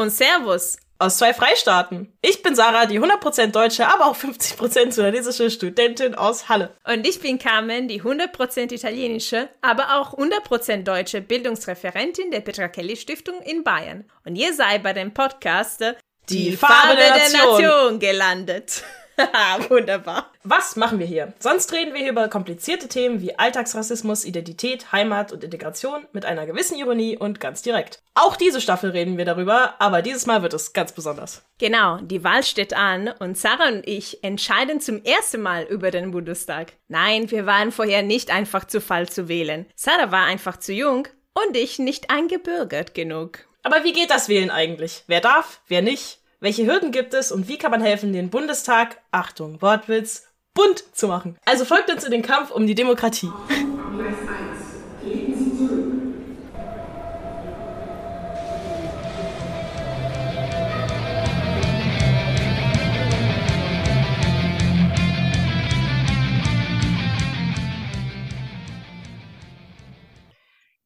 Und Servus aus zwei Freistaaten. Ich bin Sarah, die 100% deutsche, aber auch 50% sudanesische Studentin aus Halle. Und ich bin Carmen, die 100% italienische, aber auch 100% deutsche Bildungsreferentin der Petra Kelly Stiftung in Bayern. Und ihr seid bei dem Podcast Die, die Farbe, der, der Nation. Nation gelandet. Wunderbar. Was machen wir hier? Sonst reden wir hier über komplizierte Themen wie Alltagsrassismus, Identität, Heimat und Integration mit einer gewissen Ironie und ganz direkt. Auch diese Staffel reden wir darüber, aber dieses Mal wird es ganz besonders. Genau, die Wahl steht an und Sarah und ich entscheiden zum ersten Mal über den Bundestag. Nein, wir waren vorher nicht einfach zu Fall zu wählen. Sarah war einfach zu jung und ich nicht eingebürgert genug. Aber wie geht das Wählen eigentlich? Wer darf, wer nicht? Welche Hürden gibt es und wie kann man helfen, den Bundestag, Achtung, Wortwitz, bunt zu machen? Also folgt uns in den Kampf um die Demokratie.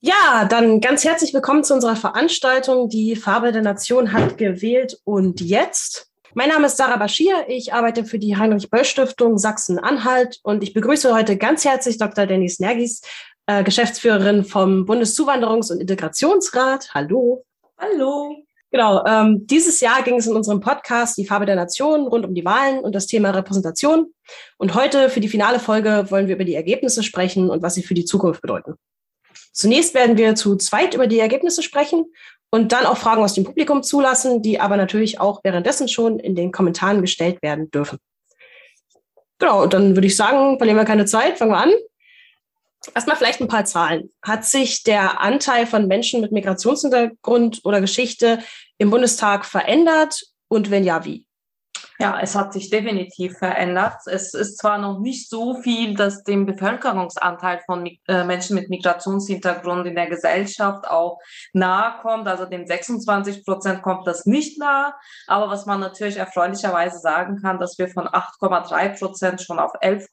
Ja, dann ganz herzlich willkommen zu unserer Veranstaltung. Die Farbe der Nation hat gewählt und jetzt. Mein Name ist Sarah Bashir. Ich arbeite für die Heinrich-Böll-Stiftung Sachsen-Anhalt und ich begrüße heute ganz herzlich Dr. Denise Nergis, äh, Geschäftsführerin vom Bundeszuwanderungs- und Integrationsrat. Hallo. Hallo. Genau, ähm, dieses Jahr ging es in unserem Podcast Die Farbe der Nation rund um die Wahlen und das Thema Repräsentation. Und heute für die finale Folge wollen wir über die Ergebnisse sprechen und was sie für die Zukunft bedeuten. Zunächst werden wir zu zweit über die Ergebnisse sprechen und dann auch Fragen aus dem Publikum zulassen, die aber natürlich auch währenddessen schon in den Kommentaren gestellt werden dürfen. Genau, und dann würde ich sagen, verlieren wir keine Zeit, fangen wir an. Erstmal vielleicht ein paar Zahlen. Hat sich der Anteil von Menschen mit Migrationshintergrund oder Geschichte im Bundestag verändert und wenn ja, wie? Ja, es hat sich definitiv verändert. Es ist zwar noch nicht so viel, dass dem Bevölkerungsanteil von äh, Menschen mit Migrationshintergrund in der Gesellschaft auch nahe kommt. Also den 26 Prozent kommt das nicht nahe. Aber was man natürlich erfreulicherweise sagen kann, dass wir von 8,3 Prozent schon auf 11,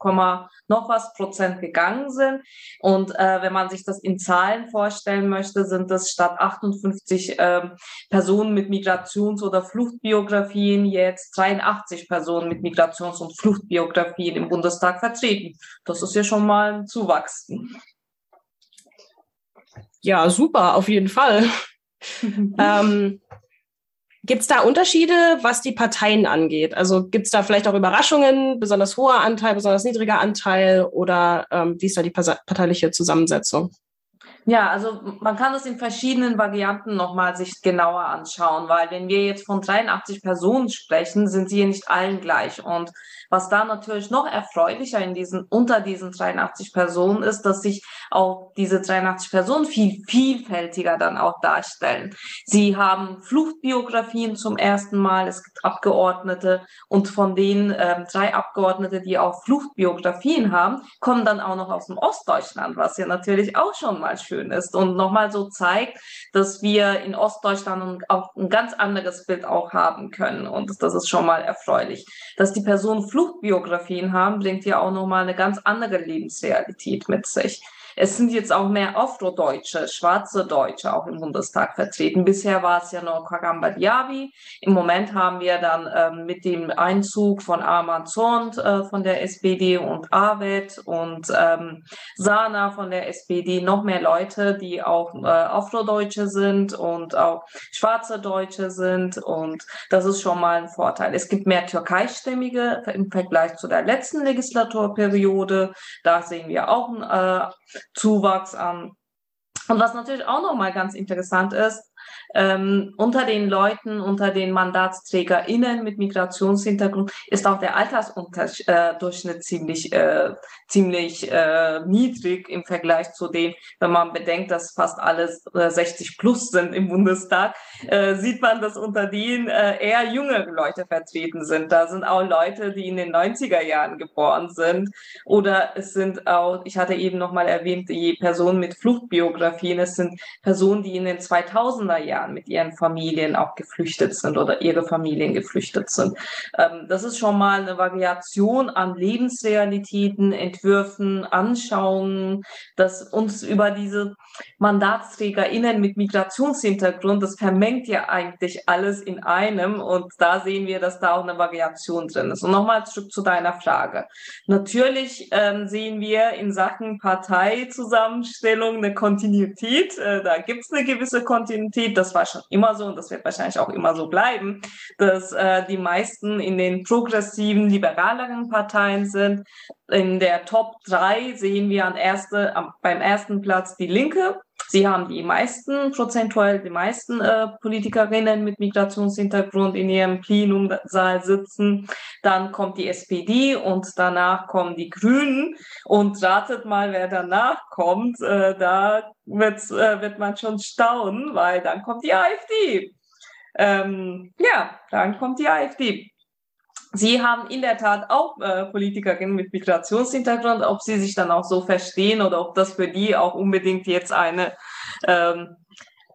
noch was Prozent gegangen sind. Und äh, wenn man sich das in Zahlen vorstellen möchte, sind es statt 58 äh, Personen mit Migrations- oder Fluchtbiografien jetzt 83 80 Personen mit Migrations- und Fluchtbiografien im Bundestag vertreten. Das ist ja schon mal ein Zuwachs. Ja, super, auf jeden Fall. ähm, Gibt es da Unterschiede, was die Parteien angeht? Also gibt es da vielleicht auch Überraschungen, besonders hoher Anteil, besonders niedriger Anteil oder ähm, wie ist da die parteiliche Zusammensetzung? Ja, also man kann das in verschiedenen Varianten nochmal sich genauer anschauen, weil wenn wir jetzt von 83 Personen sprechen, sind sie nicht allen gleich. Und was da natürlich noch erfreulicher in diesen, unter diesen 83 Personen ist, dass sich auch diese 83 Personen viel vielfältiger dann auch darstellen. Sie haben Fluchtbiografien zum ersten Mal, es gibt Abgeordnete und von den ähm, drei Abgeordnete, die auch Fluchtbiografien haben, kommen dann auch noch aus dem Ostdeutschland, was ja natürlich auch schon mal schön ist und nochmal so zeigt, dass wir in Ostdeutschland auch ein ganz anderes Bild auch haben können und das ist schon mal erfreulich. Dass die Personen Fluchtbiografien haben, bringt ja auch nochmal eine ganz andere Lebensrealität mit sich. Es sind jetzt auch mehr Afrodeutsche, schwarze Deutsche auch im Bundestag vertreten. Bisher war es ja nur Kagamba Diaby. Im Moment haben wir dann ähm, mit dem Einzug von Arman Zond äh, von der SPD und Arvet und ähm, Sana von der SPD noch mehr Leute, die auch äh, Afrodeutsche sind und auch schwarze Deutsche sind. Und das ist schon mal ein Vorteil. Es gibt mehr Türkeistämmige im Vergleich zu der letzten Legislaturperiode. Da sehen wir auch ein äh, Zuwachs an. Und was natürlich auch nochmal ganz interessant ist, ähm, unter den Leuten, unter den MandatsträgerInnen mit Migrationshintergrund ist auch der Altersdurchschnitt äh, ziemlich, äh, ziemlich äh, niedrig im Vergleich zu dem, wenn man bedenkt, dass fast alle 60 äh, plus sind im Bundestag, äh, sieht man, dass unter denen äh, eher jüngere Leute vertreten sind. Da sind auch Leute, die in den 90er Jahren geboren sind. Oder es sind auch, ich hatte eben nochmal erwähnt, die Personen mit Fluchtbiografien, es sind Personen, die in den 2000er Jahren Jahren mit ihren Familien auch geflüchtet sind oder ihre Familien geflüchtet sind. Ähm, das ist schon mal eine Variation an Lebensrealitäten, Entwürfen, Anschauungen, dass uns über diese MandatsträgerInnen mit Migrationshintergrund, das vermengt ja eigentlich alles in einem und da sehen wir, dass da auch eine Variation drin ist. Und nochmal zurück zu deiner Frage. Natürlich ähm, sehen wir in Sachen Parteizusammenstellung eine Kontinuität. Äh, da gibt es eine gewisse Kontinuität. Das war schon immer so und das wird wahrscheinlich auch immer so bleiben, dass äh, die meisten in den progressiven, liberaleren Parteien sind. In der Top 3 sehen wir an erste, am, beim ersten Platz die Linke. Sie haben die meisten, prozentuell die meisten äh, Politikerinnen mit Migrationshintergrund in ihrem Plenumsaal sitzen. Dann kommt die SPD und danach kommen die Grünen. Und ratet mal, wer danach kommt. Äh, da wird, äh, wird man schon staunen, weil dann kommt die AfD. Ähm, ja, dann kommt die AfD. Sie haben in der Tat auch äh, Politikerinnen mit Migrationshintergrund, ob sie sich dann auch so verstehen oder ob das für die auch unbedingt jetzt eine, ähm,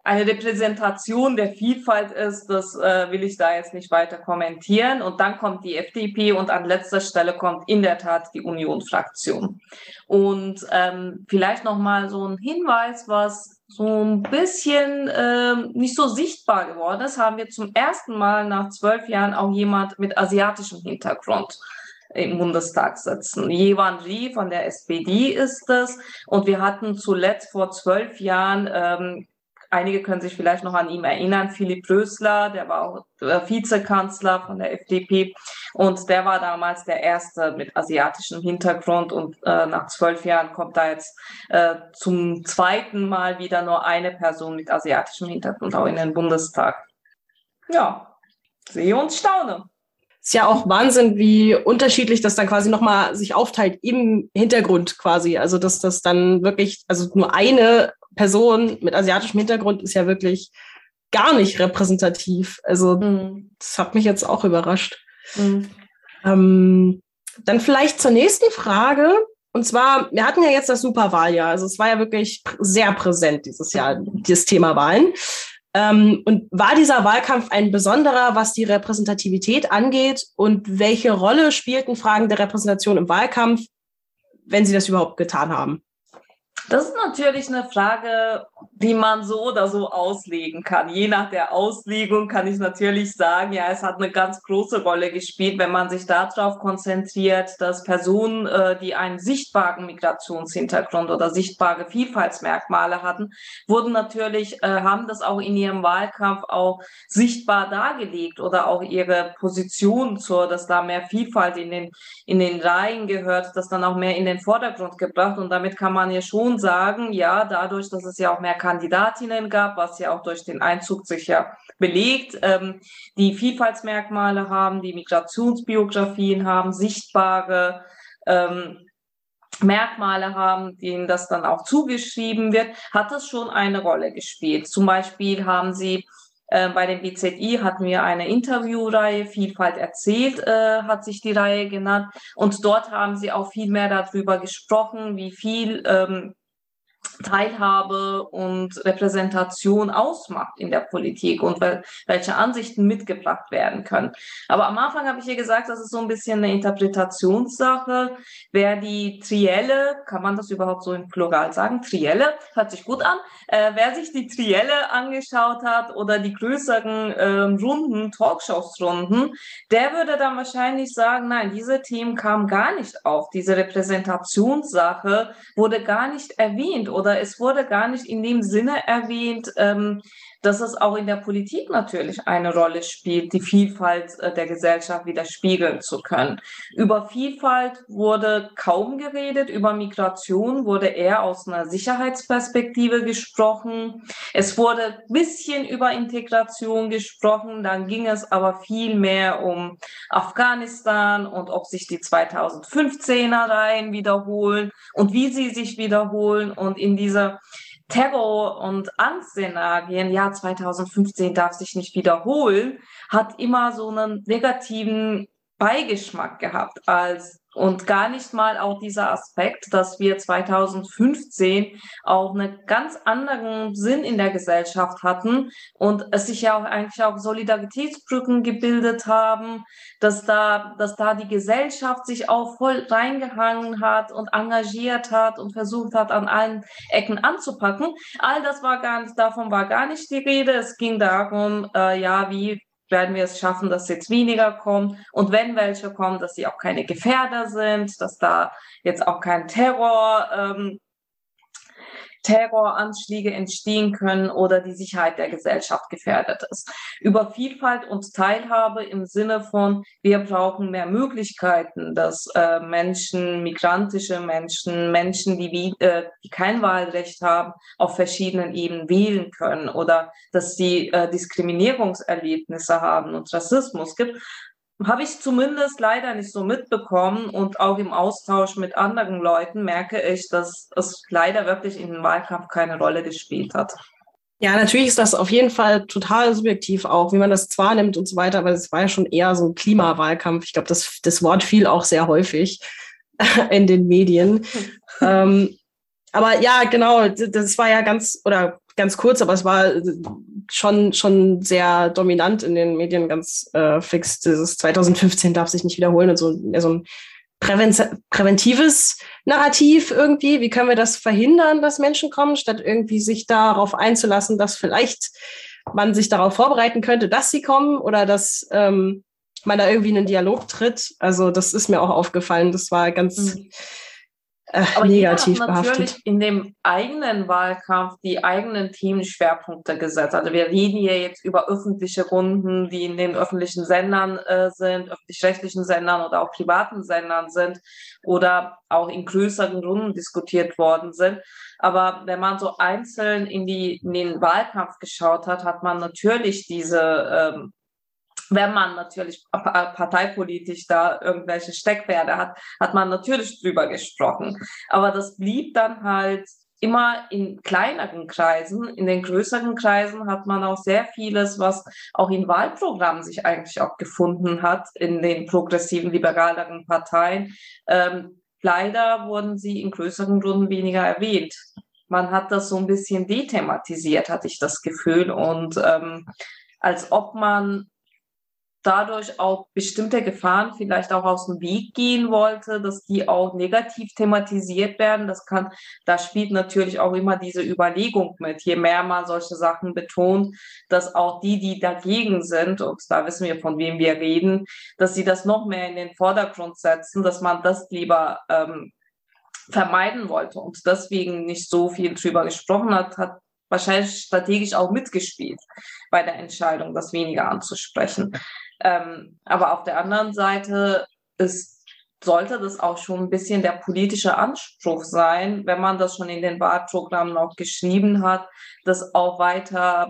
eine Repräsentation der Vielfalt ist, das äh, will ich da jetzt nicht weiter kommentieren. Und dann kommt die FDP und an letzter Stelle kommt in der Tat die Union-Fraktion. Und ähm, vielleicht nochmal so ein Hinweis, was so ein bisschen äh, nicht so sichtbar geworden ist, haben wir zum ersten Mal nach zwölf Jahren auch jemand mit asiatischem Hintergrund im Bundestag sitzen. Jewan Ri von der SPD ist es. Und wir hatten zuletzt vor zwölf Jahren ähm, Einige können sich vielleicht noch an ihn erinnern. Philipp Rösler, der war auch äh, Vizekanzler von der FDP und der war damals der erste mit asiatischem Hintergrund und äh, nach zwölf Jahren kommt da jetzt äh, zum zweiten Mal wieder nur eine Person mit asiatischem Hintergrund auch in den Bundestag. Ja, sehe und staune ist ja auch Wahnsinn, wie unterschiedlich das dann quasi nochmal sich aufteilt im Hintergrund quasi. Also, dass das dann wirklich, also nur eine Person mit asiatischem Hintergrund ist ja wirklich gar nicht repräsentativ. Also, mhm. das hat mich jetzt auch überrascht. Mhm. Ähm, dann vielleicht zur nächsten Frage. Und zwar, wir hatten ja jetzt das Superwahljahr. Also es war ja wirklich sehr präsent dieses Jahr, dieses Thema Wahlen. Ähm, und war dieser Wahlkampf ein besonderer, was die Repräsentativität angeht? Und welche Rolle spielten Fragen der Repräsentation im Wahlkampf, wenn Sie das überhaupt getan haben? Das ist natürlich eine Frage, die man so oder so auslegen kann. Je nach der Auslegung kann ich natürlich sagen, ja, es hat eine ganz große Rolle gespielt, wenn man sich darauf konzentriert, dass Personen, äh, die einen sichtbaren Migrationshintergrund oder sichtbare Vielfaltsmerkmale hatten, wurden natürlich, äh, haben das auch in ihrem Wahlkampf auch sichtbar dargelegt oder auch ihre Position zur, dass da mehr Vielfalt in den, in den Reihen gehört, das dann auch mehr in den Vordergrund gebracht. Und damit kann man ja schon sagen, ja, dadurch, dass es ja auch mehr Kandidatinnen gab, was ja auch durch den Einzug sich ja belegt, ähm, die Vielfaltsmerkmale haben, die Migrationsbiografien haben, sichtbare ähm, Merkmale haben, denen das dann auch zugeschrieben wird, hat es schon eine Rolle gespielt. Zum Beispiel haben sie äh, bei dem BZI hatten wir eine Interviewreihe, Vielfalt erzählt, äh, hat sich die Reihe genannt. Und dort haben sie auch viel mehr darüber gesprochen, wie viel ähm, Teilhabe und Repräsentation ausmacht in der Politik und welche Ansichten mitgebracht werden können. Aber am Anfang habe ich hier gesagt, das ist so ein bisschen eine Interpretationssache. Wer die Trielle, kann man das überhaupt so im Plural sagen? Trielle, hört sich gut an. Äh, wer sich die Trielle angeschaut hat oder die größeren äh, Runden, Talkshows-Runden, der würde dann wahrscheinlich sagen, nein, diese Themen kamen gar nicht auf. Diese Repräsentationssache wurde gar nicht erwähnt oder es wurde gar nicht in dem Sinne erwähnt, ähm, dass es auch in der Politik natürlich eine Rolle spielt, die Vielfalt äh, der Gesellschaft widerspiegeln zu können. Über Vielfalt wurde kaum geredet, über Migration wurde eher aus einer Sicherheitsperspektive gesprochen. Es wurde ein bisschen über Integration gesprochen, dann ging es aber viel mehr um Afghanistan und ob sich die 2015er Reihen wiederholen und wie sie sich wiederholen und in dieser Terror- und Angstszenarien, ja, 2015 darf sich nicht wiederholen, hat immer so einen negativen Beigeschmack gehabt als Und gar nicht mal auch dieser Aspekt, dass wir 2015 auch einen ganz anderen Sinn in der Gesellschaft hatten und es sich ja auch eigentlich auch Solidaritätsbrücken gebildet haben, dass da, dass da die Gesellschaft sich auch voll reingehangen hat und engagiert hat und versucht hat, an allen Ecken anzupacken. All das war gar nicht, davon war gar nicht die Rede. Es ging darum, äh, ja, wie werden wir es schaffen, dass jetzt weniger kommen. Und wenn welche kommen, dass sie auch keine Gefährder sind, dass da jetzt auch kein Terror ähm, Terroranschläge entstehen können oder die Sicherheit der Gesellschaft gefährdet ist. Über Vielfalt und Teilhabe im Sinne von, wir brauchen mehr Möglichkeiten, dass äh, Menschen, migrantische Menschen, Menschen, die, äh, die kein Wahlrecht haben, auf verschiedenen Ebenen wählen können oder dass sie äh, Diskriminierungserlebnisse haben und Rassismus gibt habe ich zumindest leider nicht so mitbekommen und auch im Austausch mit anderen Leuten merke ich, dass es leider wirklich in den Wahlkampf keine Rolle gespielt hat. Ja, natürlich ist das auf jeden Fall total subjektiv auch, wie man das zwar nimmt und so weiter, aber es war ja schon eher so ein Klimawahlkampf. Ich glaube, das, das Wort fiel auch sehr häufig in den Medien. ähm, aber ja, genau, das war ja ganz, oder ganz kurz, aber es war schon, schon sehr dominant in den Medien, ganz äh, fix. Dieses 2015 darf sich nicht wiederholen und so, so ein präventives Narrativ irgendwie. Wie können wir das verhindern, dass Menschen kommen, statt irgendwie sich darauf einzulassen, dass vielleicht man sich darauf vorbereiten könnte, dass sie kommen oder dass ähm, man da irgendwie in einen Dialog tritt. Also das ist mir auch aufgefallen. Das war ganz, mhm äh, Aber negativ hat natürlich behaftet. in dem eigenen Wahlkampf die eigenen Themenschwerpunkte gesetzt. Also wir reden hier jetzt über öffentliche Runden, die in den öffentlichen Sendern äh, sind, öffentlich-rechtlichen Sendern oder auch privaten Sendern sind oder auch in größeren Runden diskutiert worden sind. Aber wenn man so einzeln in, die, in den Wahlkampf geschaut hat, hat man natürlich diese ähm, wenn man natürlich parteipolitisch da irgendwelche Steckwerte hat, hat man natürlich drüber gesprochen. Aber das blieb dann halt immer in kleineren Kreisen. In den größeren Kreisen hat man auch sehr vieles, was auch in Wahlprogrammen sich eigentlich auch gefunden hat, in den progressiven, liberaleren Parteien. Ähm, leider wurden sie in größeren Runden weniger erwähnt. Man hat das so ein bisschen dethematisiert, hatte ich das Gefühl. Und ähm, als ob man dadurch auch bestimmte Gefahren vielleicht auch aus dem Weg gehen wollte, dass die auch negativ thematisiert werden. Das kann, da spielt natürlich auch immer diese Überlegung mit. Je mehr man solche Sachen betont, dass auch die, die dagegen sind, und da wissen wir, von wem wir reden, dass sie das noch mehr in den Vordergrund setzen, dass man das lieber ähm, vermeiden wollte und deswegen nicht so viel drüber gesprochen hat, hat wahrscheinlich strategisch auch mitgespielt bei der Entscheidung, das weniger anzusprechen. Ähm, aber auf der anderen Seite ist, sollte das auch schon ein bisschen der politische Anspruch sein, wenn man das schon in den Wahlprogrammen auch geschrieben hat, das auch weiter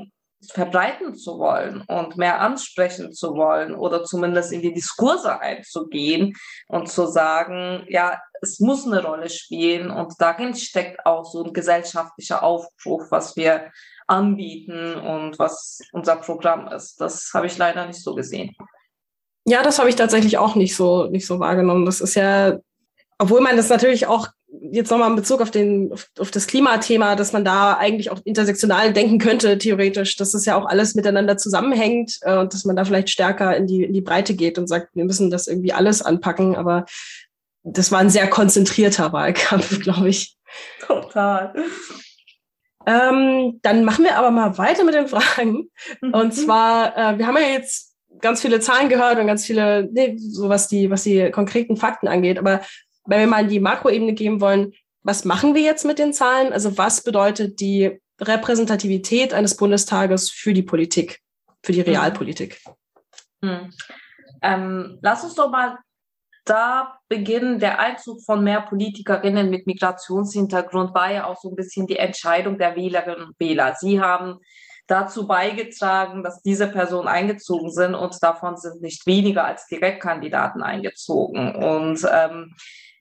verbreiten zu wollen und mehr ansprechen zu wollen oder zumindest in die Diskurse einzugehen und zu sagen, ja, es muss eine Rolle spielen und darin steckt auch so ein gesellschaftlicher Aufbruch, was wir anbieten und was unser Programm ist. Das habe ich leider nicht so gesehen. Ja, das habe ich tatsächlich auch nicht so, nicht so wahrgenommen. Das ist ja, obwohl man das natürlich auch jetzt nochmal in Bezug auf, den, auf, auf das Klimathema, dass man da eigentlich auch intersektional denken könnte, theoretisch, dass es ja auch alles miteinander zusammenhängt äh, und dass man da vielleicht stärker in die, in die Breite geht und sagt, wir müssen das irgendwie alles anpacken. Aber das war ein sehr konzentrierter Wahlkampf, glaube ich. Total. Ähm, dann machen wir aber mal weiter mit den Fragen. Mhm. Und zwar, äh, wir haben ja jetzt ganz viele Zahlen gehört und ganz viele, nee, so was die, was die konkreten Fakten angeht. Aber wenn wir mal in die Makroebene gehen wollen, was machen wir jetzt mit den Zahlen? Also was bedeutet die Repräsentativität eines Bundestages für die Politik, für die mhm. Realpolitik? Mhm. Ähm, lass uns doch mal da beginnen, der Einzug von mehr Politikerinnen mit Migrationshintergrund war ja auch so ein bisschen die Entscheidung der Wählerinnen und Wähler. Sie haben dazu beigetragen, dass diese Personen eingezogen sind und davon sind nicht weniger als Direktkandidaten eingezogen. Und ähm,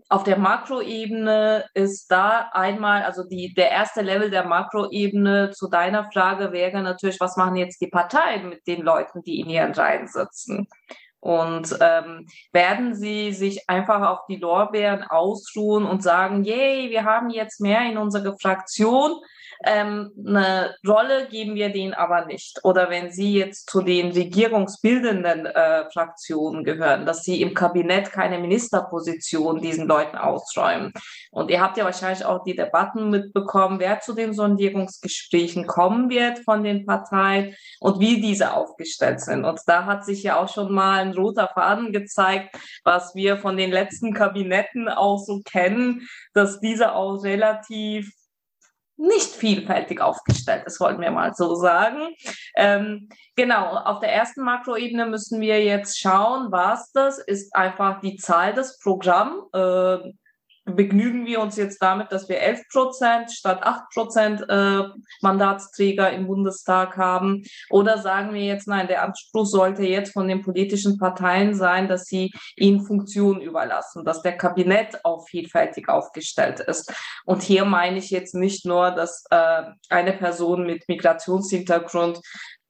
auf der Makroebene ist da einmal, also die, der erste Level der Makroebene zu deiner Frage wäre natürlich, was machen jetzt die Parteien mit den Leuten, die in ihren Reihen sitzen? Und ähm, werden sie sich einfach auf die Lorbeeren ausruhen und sagen, yay, wir haben jetzt mehr in unserer Fraktion, ähm, eine Rolle geben wir denen aber nicht. Oder wenn Sie jetzt zu den regierungsbildenden äh, Fraktionen gehören, dass Sie im Kabinett keine Ministerposition diesen Leuten ausräumen. Und ihr habt ja wahrscheinlich auch die Debatten mitbekommen, wer zu den Sondierungsgesprächen kommen wird von den Parteien und wie diese aufgestellt sind. Und da hat sich ja auch schon mal ein roter Faden gezeigt, was wir von den letzten Kabinetten auch so kennen, dass diese auch relativ nicht vielfältig aufgestellt ist, wollten wir mal so sagen. Ähm, genau, auf der ersten Makroebene müssen wir jetzt schauen, was das ist einfach die Zahl des Programms. Äh, begnügen wir uns jetzt damit, dass wir 11 Prozent statt 8 Prozent äh, Mandatsträger im Bundestag haben? Oder sagen wir jetzt, nein, der Anspruch sollte jetzt von den politischen Parteien sein, dass sie ihnen Funktionen überlassen, dass der Kabinett auch vielfältig aufgestellt ist. Und hier meine ich jetzt nicht nur, dass äh, eine Person mit Migrationshintergrund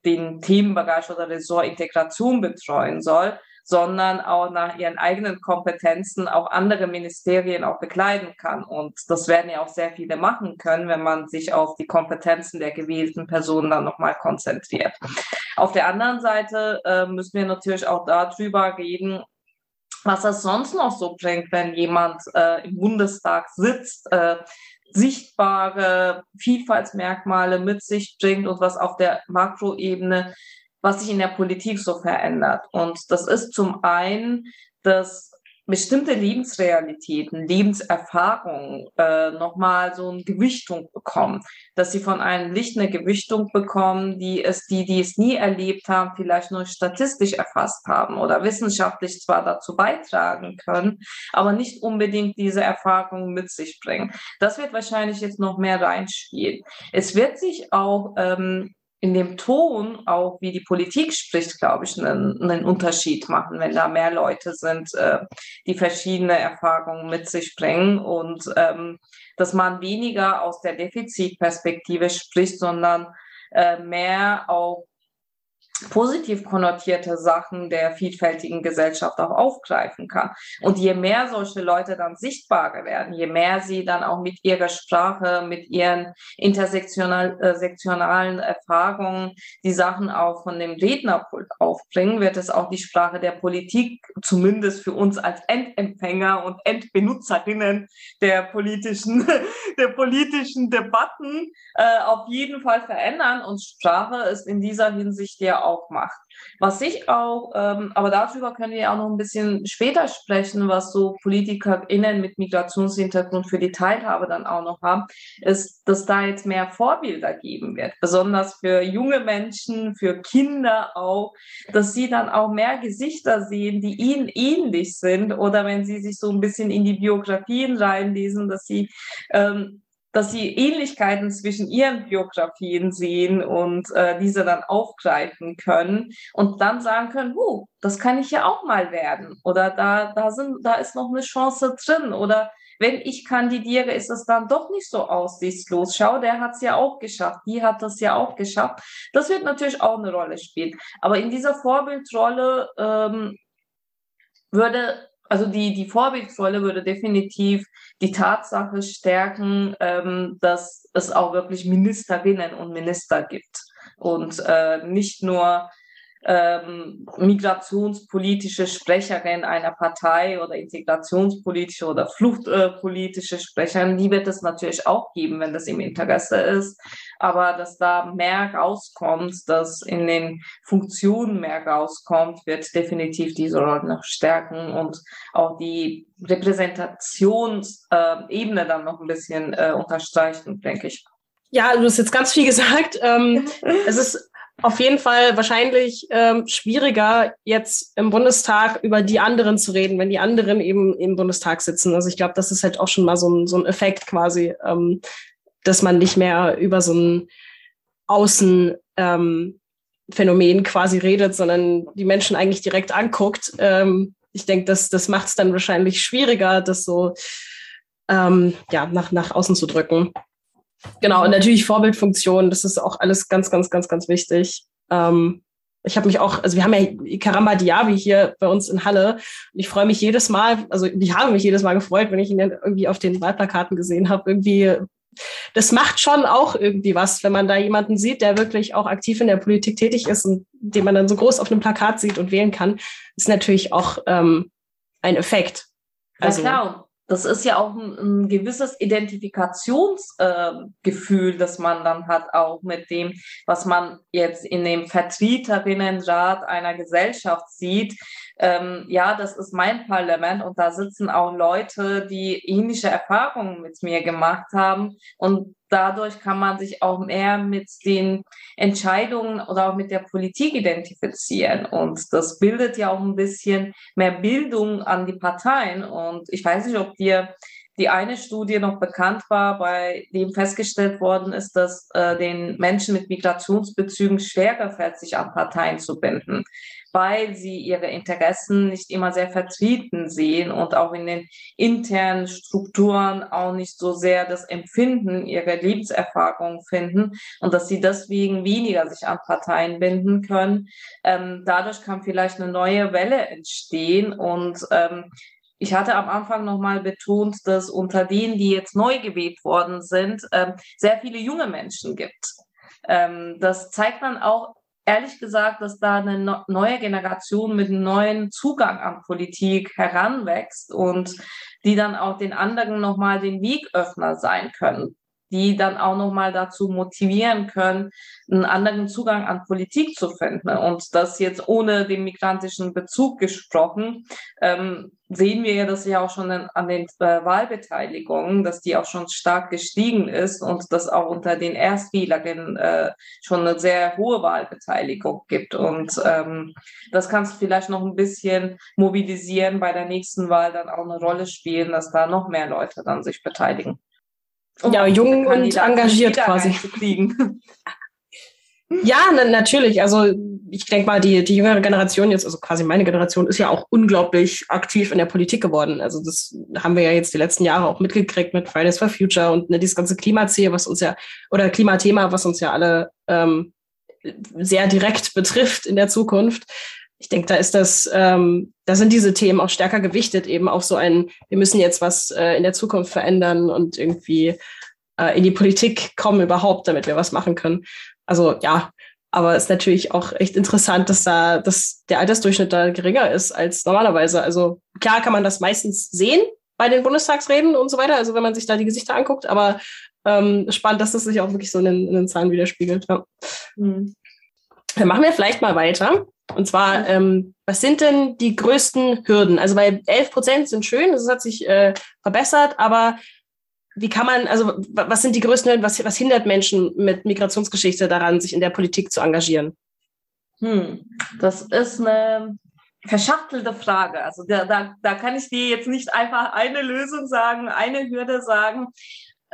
den Themenbereich oder Ressort Integration betreuen soll, sondern auch nach ihren eigenen Kompetenzen auch andere Ministerien auch bekleiden kann. Und das werden ja auch sehr viele machen können, wenn man sich auf die Kompetenzen der gewählten Personen dann nochmal konzentriert. Auf der anderen Seite äh, müssen wir natürlich auch darüber reden, was es sonst noch so bringt, wenn jemand äh, im Bundestag sitzt, äh, sichtbare Vielfaltsmerkmale mit sich bringt und was auf der Makroebene was sich in der Politik so verändert. Und das ist zum einen, dass bestimmte Lebensrealitäten, Lebenserfahrungen äh, nochmal so eine Gewichtung bekommen, dass sie von einem Licht eine Gewichtung bekommen, die es die, die es nie erlebt haben, vielleicht nur statistisch erfasst haben oder wissenschaftlich zwar dazu beitragen können, aber nicht unbedingt diese Erfahrungen mit sich bringen. Das wird wahrscheinlich jetzt noch mehr reinspielen. Es wird sich auch ähm, in dem Ton, auch wie die Politik spricht, glaube ich, einen, einen Unterschied machen, wenn da mehr Leute sind, äh, die verschiedene Erfahrungen mit sich bringen und ähm, dass man weniger aus der Defizitperspektive spricht, sondern äh, mehr auch positiv konnotierte Sachen der vielfältigen Gesellschaft auch aufgreifen kann. Und je mehr solche Leute dann sichtbarer werden, je mehr sie dann auch mit ihrer Sprache, mit ihren intersektionalen äh, Erfahrungen die Sachen auch von dem Rednerpult aufbringen, wird es auch die Sprache der Politik, zumindest für uns als Endempfänger und Endbenutzerinnen der politischen, der politischen Debatten, äh, auf jeden Fall verändern. Und Sprache ist in dieser Hinsicht ja macht. Was ich auch, ähm, aber darüber können wir auch noch ein bisschen später sprechen, was so PolitikerInnen mit Migrationshintergrund für die Teilhabe dann auch noch haben, ist, dass da jetzt mehr Vorbilder geben wird, besonders für junge Menschen, für Kinder auch, dass sie dann auch mehr Gesichter sehen, die ihnen ähnlich sind oder wenn sie sich so ein bisschen in die Biografien reinlesen, dass sie ähm, dass sie Ähnlichkeiten zwischen ihren Biografien sehen und äh, diese dann aufgreifen können und dann sagen können, huh, das kann ich ja auch mal werden oder da, da, sind, da ist noch eine Chance drin oder wenn ich kandidiere, ist es dann doch nicht so aussichtslos. Schau, der hat es ja auch geschafft, die hat das ja auch geschafft. Das wird natürlich auch eine Rolle spielen. Aber in dieser Vorbildrolle ähm, würde also die, die Vorbildrolle würde definitiv die Tatsache stärken, ähm, dass es auch wirklich Ministerinnen und Minister gibt. Und äh, nicht nur ähm, migrationspolitische Sprecherin einer Partei oder integrationspolitische oder fluchtpolitische Sprecherin, die wird es natürlich auch geben, wenn das im Interesse ist. Aber dass da mehr rauskommt, dass in den Funktionen mehr rauskommt, wird definitiv diese Rolle noch stärken und auch die Repräsentationsebene dann noch ein bisschen äh, unterstreichen, denke ich. Ja, du hast jetzt ganz viel gesagt. Ähm, es ist auf jeden Fall wahrscheinlich ähm, schwieriger, jetzt im Bundestag über die anderen zu reden, wenn die anderen eben im Bundestag sitzen. Also ich glaube, das ist halt auch schon mal so ein, so ein Effekt quasi, ähm, dass man nicht mehr über so ein Außenphänomen ähm, quasi redet, sondern die Menschen eigentlich direkt anguckt. Ähm, ich denke, das, das macht es dann wahrscheinlich schwieriger, das so ähm, ja, nach, nach außen zu drücken. Genau, und natürlich Vorbildfunktion, das ist auch alles ganz, ganz, ganz, ganz wichtig. Ähm, ich habe mich auch, also wir haben ja Karamba Diaby hier bei uns in Halle. Und ich freue mich jedes Mal, also ich habe mich jedes Mal gefreut, wenn ich ihn dann irgendwie auf den Wahlplakaten gesehen habe. Irgendwie, das macht schon auch irgendwie was, wenn man da jemanden sieht, der wirklich auch aktiv in der Politik tätig ist und den man dann so groß auf einem Plakat sieht und wählen kann, ist natürlich auch ähm, ein Effekt. Also, ja, klar das ist ja auch ein, ein gewisses Identifikationsgefühl, äh, das man dann hat, auch mit dem, was man jetzt in dem Vertreterinnenrat einer Gesellschaft sieht. Ähm, ja, das ist mein Parlament und da sitzen auch Leute, die ähnliche Erfahrungen mit mir gemacht haben und dadurch kann man sich auch mehr mit den Entscheidungen oder auch mit der Politik identifizieren. Und das bildet ja auch ein bisschen mehr Bildung an die Parteien. Und ich weiß nicht, ob dir die eine Studie noch bekannt war, bei dem festgestellt worden ist, dass äh, den Menschen mit Migrationsbezügen schwerer fällt, sich an Parteien zu binden weil sie ihre Interessen nicht immer sehr vertreten sehen und auch in den internen Strukturen auch nicht so sehr das Empfinden ihrer Lebenserfahrung finden und dass sie deswegen weniger sich an Parteien binden können. Ähm, dadurch kann vielleicht eine neue Welle entstehen und ähm, ich hatte am Anfang nochmal betont, dass unter denen, die jetzt neu gewählt worden sind, ähm, sehr viele junge Menschen gibt. Ähm, das zeigt dann auch ehrlich gesagt, dass da eine neue Generation mit einem neuen Zugang an Politik heranwächst und die dann auch den anderen nochmal den Wegöffner sein können die dann auch nochmal dazu motivieren können, einen anderen Zugang an Politik zu finden. Und das jetzt ohne den migrantischen Bezug gesprochen, ähm, sehen wir ja das ja auch schon an den äh, Wahlbeteiligungen, dass die auch schon stark gestiegen ist und dass auch unter den Erstwählerinnen äh, schon eine sehr hohe Wahlbeteiligung gibt. Und ähm, das kannst du vielleicht noch ein bisschen mobilisieren, bei der nächsten Wahl dann auch eine Rolle spielen, dass da noch mehr Leute dann sich beteiligen um ja, jung und engagiert quasi. Ja, na, natürlich. Also ich denke mal, die, die jüngere Generation jetzt, also quasi meine Generation, ist ja auch unglaublich aktiv in der Politik geworden. Also das haben wir ja jetzt die letzten Jahre auch mitgekriegt mit Fridays for Future und ne, dieses ganze Klimaziel, was uns ja, oder Klimathema, was uns ja alle ähm, sehr direkt betrifft in der Zukunft. Ich denke, da ist das, ähm, da sind diese Themen auch stärker gewichtet, eben auf so ein, wir müssen jetzt was äh, in der Zukunft verändern und irgendwie äh, in die Politik kommen überhaupt, damit wir was machen können. Also ja, aber es ist natürlich auch echt interessant, dass da dass der Altersdurchschnitt da geringer ist als normalerweise. Also klar kann man das meistens sehen bei den Bundestagsreden und so weiter, also wenn man sich da die Gesichter anguckt, aber ähm, spannend, dass das sich auch wirklich so in den, in den Zahlen widerspiegelt. Ja. Mhm. Dann machen wir vielleicht mal weiter. Und zwar, ähm, was sind denn die größten Hürden? Also bei 11 Prozent sind schön, das hat sich äh, verbessert, aber wie kann man, also was sind die größten Hürden, was, was hindert Menschen mit Migrationsgeschichte daran, sich in der Politik zu engagieren? Hm, das ist eine verschachtelte Frage. Also da, da, da kann ich dir jetzt nicht einfach eine Lösung sagen, eine Hürde sagen.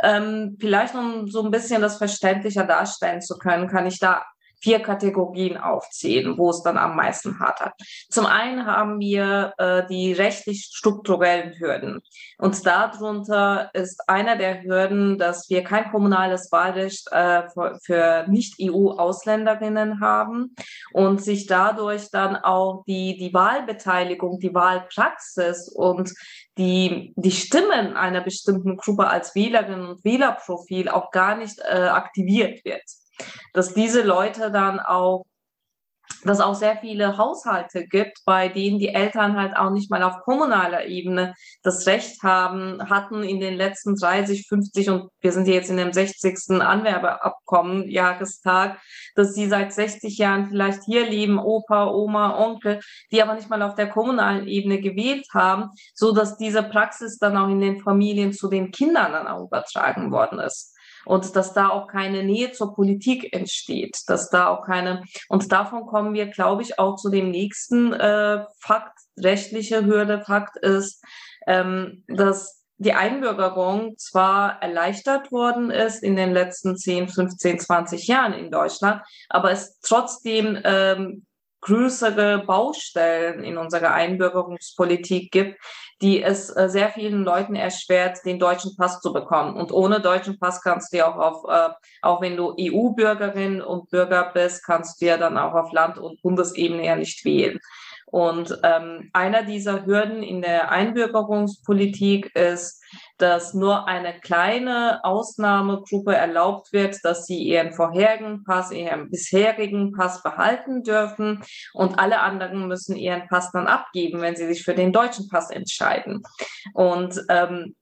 Ähm, vielleicht um so ein bisschen das verständlicher darstellen zu können, kann ich da vier Kategorien aufzählen, wo es dann am meisten hart hat. Zum einen haben wir äh, die rechtlich-strukturellen Hürden. Und darunter ist einer der Hürden, dass wir kein kommunales Wahlrecht äh, für, für Nicht-EU-Ausländerinnen haben und sich dadurch dann auch die, die Wahlbeteiligung, die Wahlpraxis und die, die Stimmen einer bestimmten Gruppe als Wählerinnen und Wählerprofil auch gar nicht äh, aktiviert wird dass diese Leute dann auch dass auch sehr viele Haushalte gibt, bei denen die Eltern halt auch nicht mal auf kommunaler Ebene das Recht haben, hatten in den letzten 30, 50 und wir sind jetzt in dem 60. Anwerbeabkommen Jahrestag, dass sie seit 60 Jahren vielleicht hier leben, Opa, Oma, Onkel, die aber nicht mal auf der kommunalen Ebene gewählt haben, so dass diese Praxis dann auch in den Familien zu den Kindern dann auch übertragen worden ist und dass da auch keine Nähe zur Politik entsteht, dass da auch keine und davon kommen wir, glaube ich, auch zu dem nächsten äh, Fakt, rechtliche Hürde. Fakt ist, ähm, dass die Einbürgerung zwar erleichtert worden ist in den letzten 10, 15, 20 Jahren in Deutschland, aber es trotzdem ähm, größere Baustellen in unserer Einbürgerungspolitik gibt, die es äh, sehr vielen Leuten erschwert, den deutschen Pass zu bekommen. Und ohne deutschen Pass kannst du ja auch auf, äh, auch wenn du EU-Bürgerin und Bürger bist, kannst du ja dann auch auf Land- und Bundesebene ja nicht wählen. Und ähm, einer dieser Hürden in der Einbürgerungspolitik ist, dass nur eine kleine Ausnahmegruppe erlaubt wird, dass sie ihren vorherigen Pass, ihren bisherigen Pass behalten dürfen und alle anderen müssen ihren Pass dann abgeben, wenn sie sich für den deutschen Pass entscheiden. Und ähm,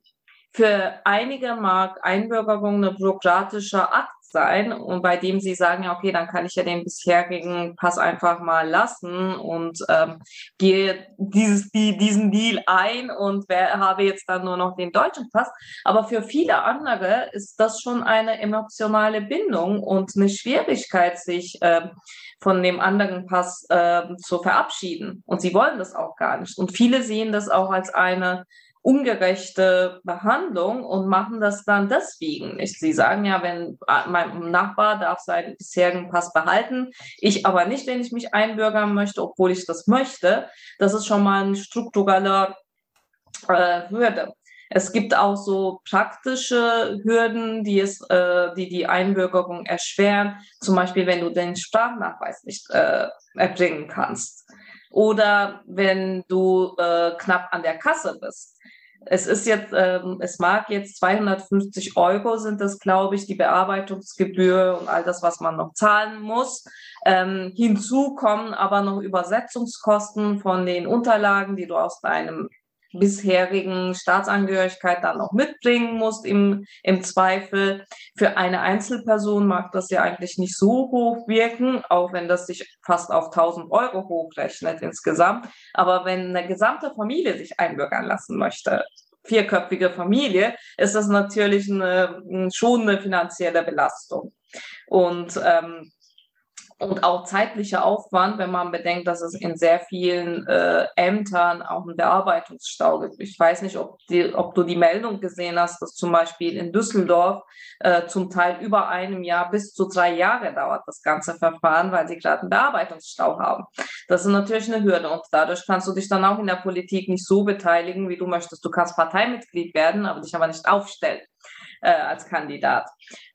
für einige mag Einbürgerung ein bürokratischer Akt sein und bei dem sie sagen, ja, okay, dann kann ich ja den bisherigen Pass einfach mal lassen und ähm, gehe dieses, die, diesen Deal ein und wer, habe jetzt dann nur noch den deutschen Pass. Aber für viele andere ist das schon eine emotionale Bindung und eine Schwierigkeit, sich äh, von dem anderen Pass äh, zu verabschieden. Und sie wollen das auch gar nicht. Und viele sehen das auch als eine ungerechte Behandlung und machen das dann deswegen nicht. Sie sagen ja, wenn äh, mein Nachbar darf seinen bisherigen Pass behalten, ich aber nicht, wenn ich mich einbürgern möchte, obwohl ich das möchte. Das ist schon mal ein struktureller äh, Hürde. Es gibt auch so praktische Hürden, die es, äh, die die Einbürgerung erschweren. Zum Beispiel, wenn du den Sprachnachweis nicht äh, erbringen kannst oder wenn du äh, knapp an der Kasse bist. Es ist jetzt, ähm, es mag jetzt 250 Euro sind das, glaube ich, die Bearbeitungsgebühr und all das, was man noch zahlen muss. Ähm, hinzu kommen aber noch Übersetzungskosten von den Unterlagen, die du aus deinem bisherigen Staatsangehörigkeit dann noch mitbringen musst im, im Zweifel. Für eine Einzelperson mag das ja eigentlich nicht so hoch wirken, auch wenn das sich fast auf 1000 Euro hochrechnet insgesamt. Aber wenn eine gesamte Familie sich einbürgern lassen möchte, vierköpfige Familie, ist das natürlich eine, schon eine finanzielle Belastung. Und ähm, und auch zeitlicher Aufwand, wenn man bedenkt, dass es in sehr vielen äh, Ämtern auch einen Bearbeitungsstau gibt. Ich weiß nicht, ob, die, ob du die Meldung gesehen hast, dass zum Beispiel in Düsseldorf äh, zum Teil über einem Jahr bis zu drei Jahre dauert das ganze Verfahren, weil sie gerade einen Bearbeitungsstau haben. Das ist natürlich eine Hürde und dadurch kannst du dich dann auch in der Politik nicht so beteiligen, wie du möchtest. Du kannst Parteimitglied werden, aber dich aber nicht aufstellen äh, als Kandidat.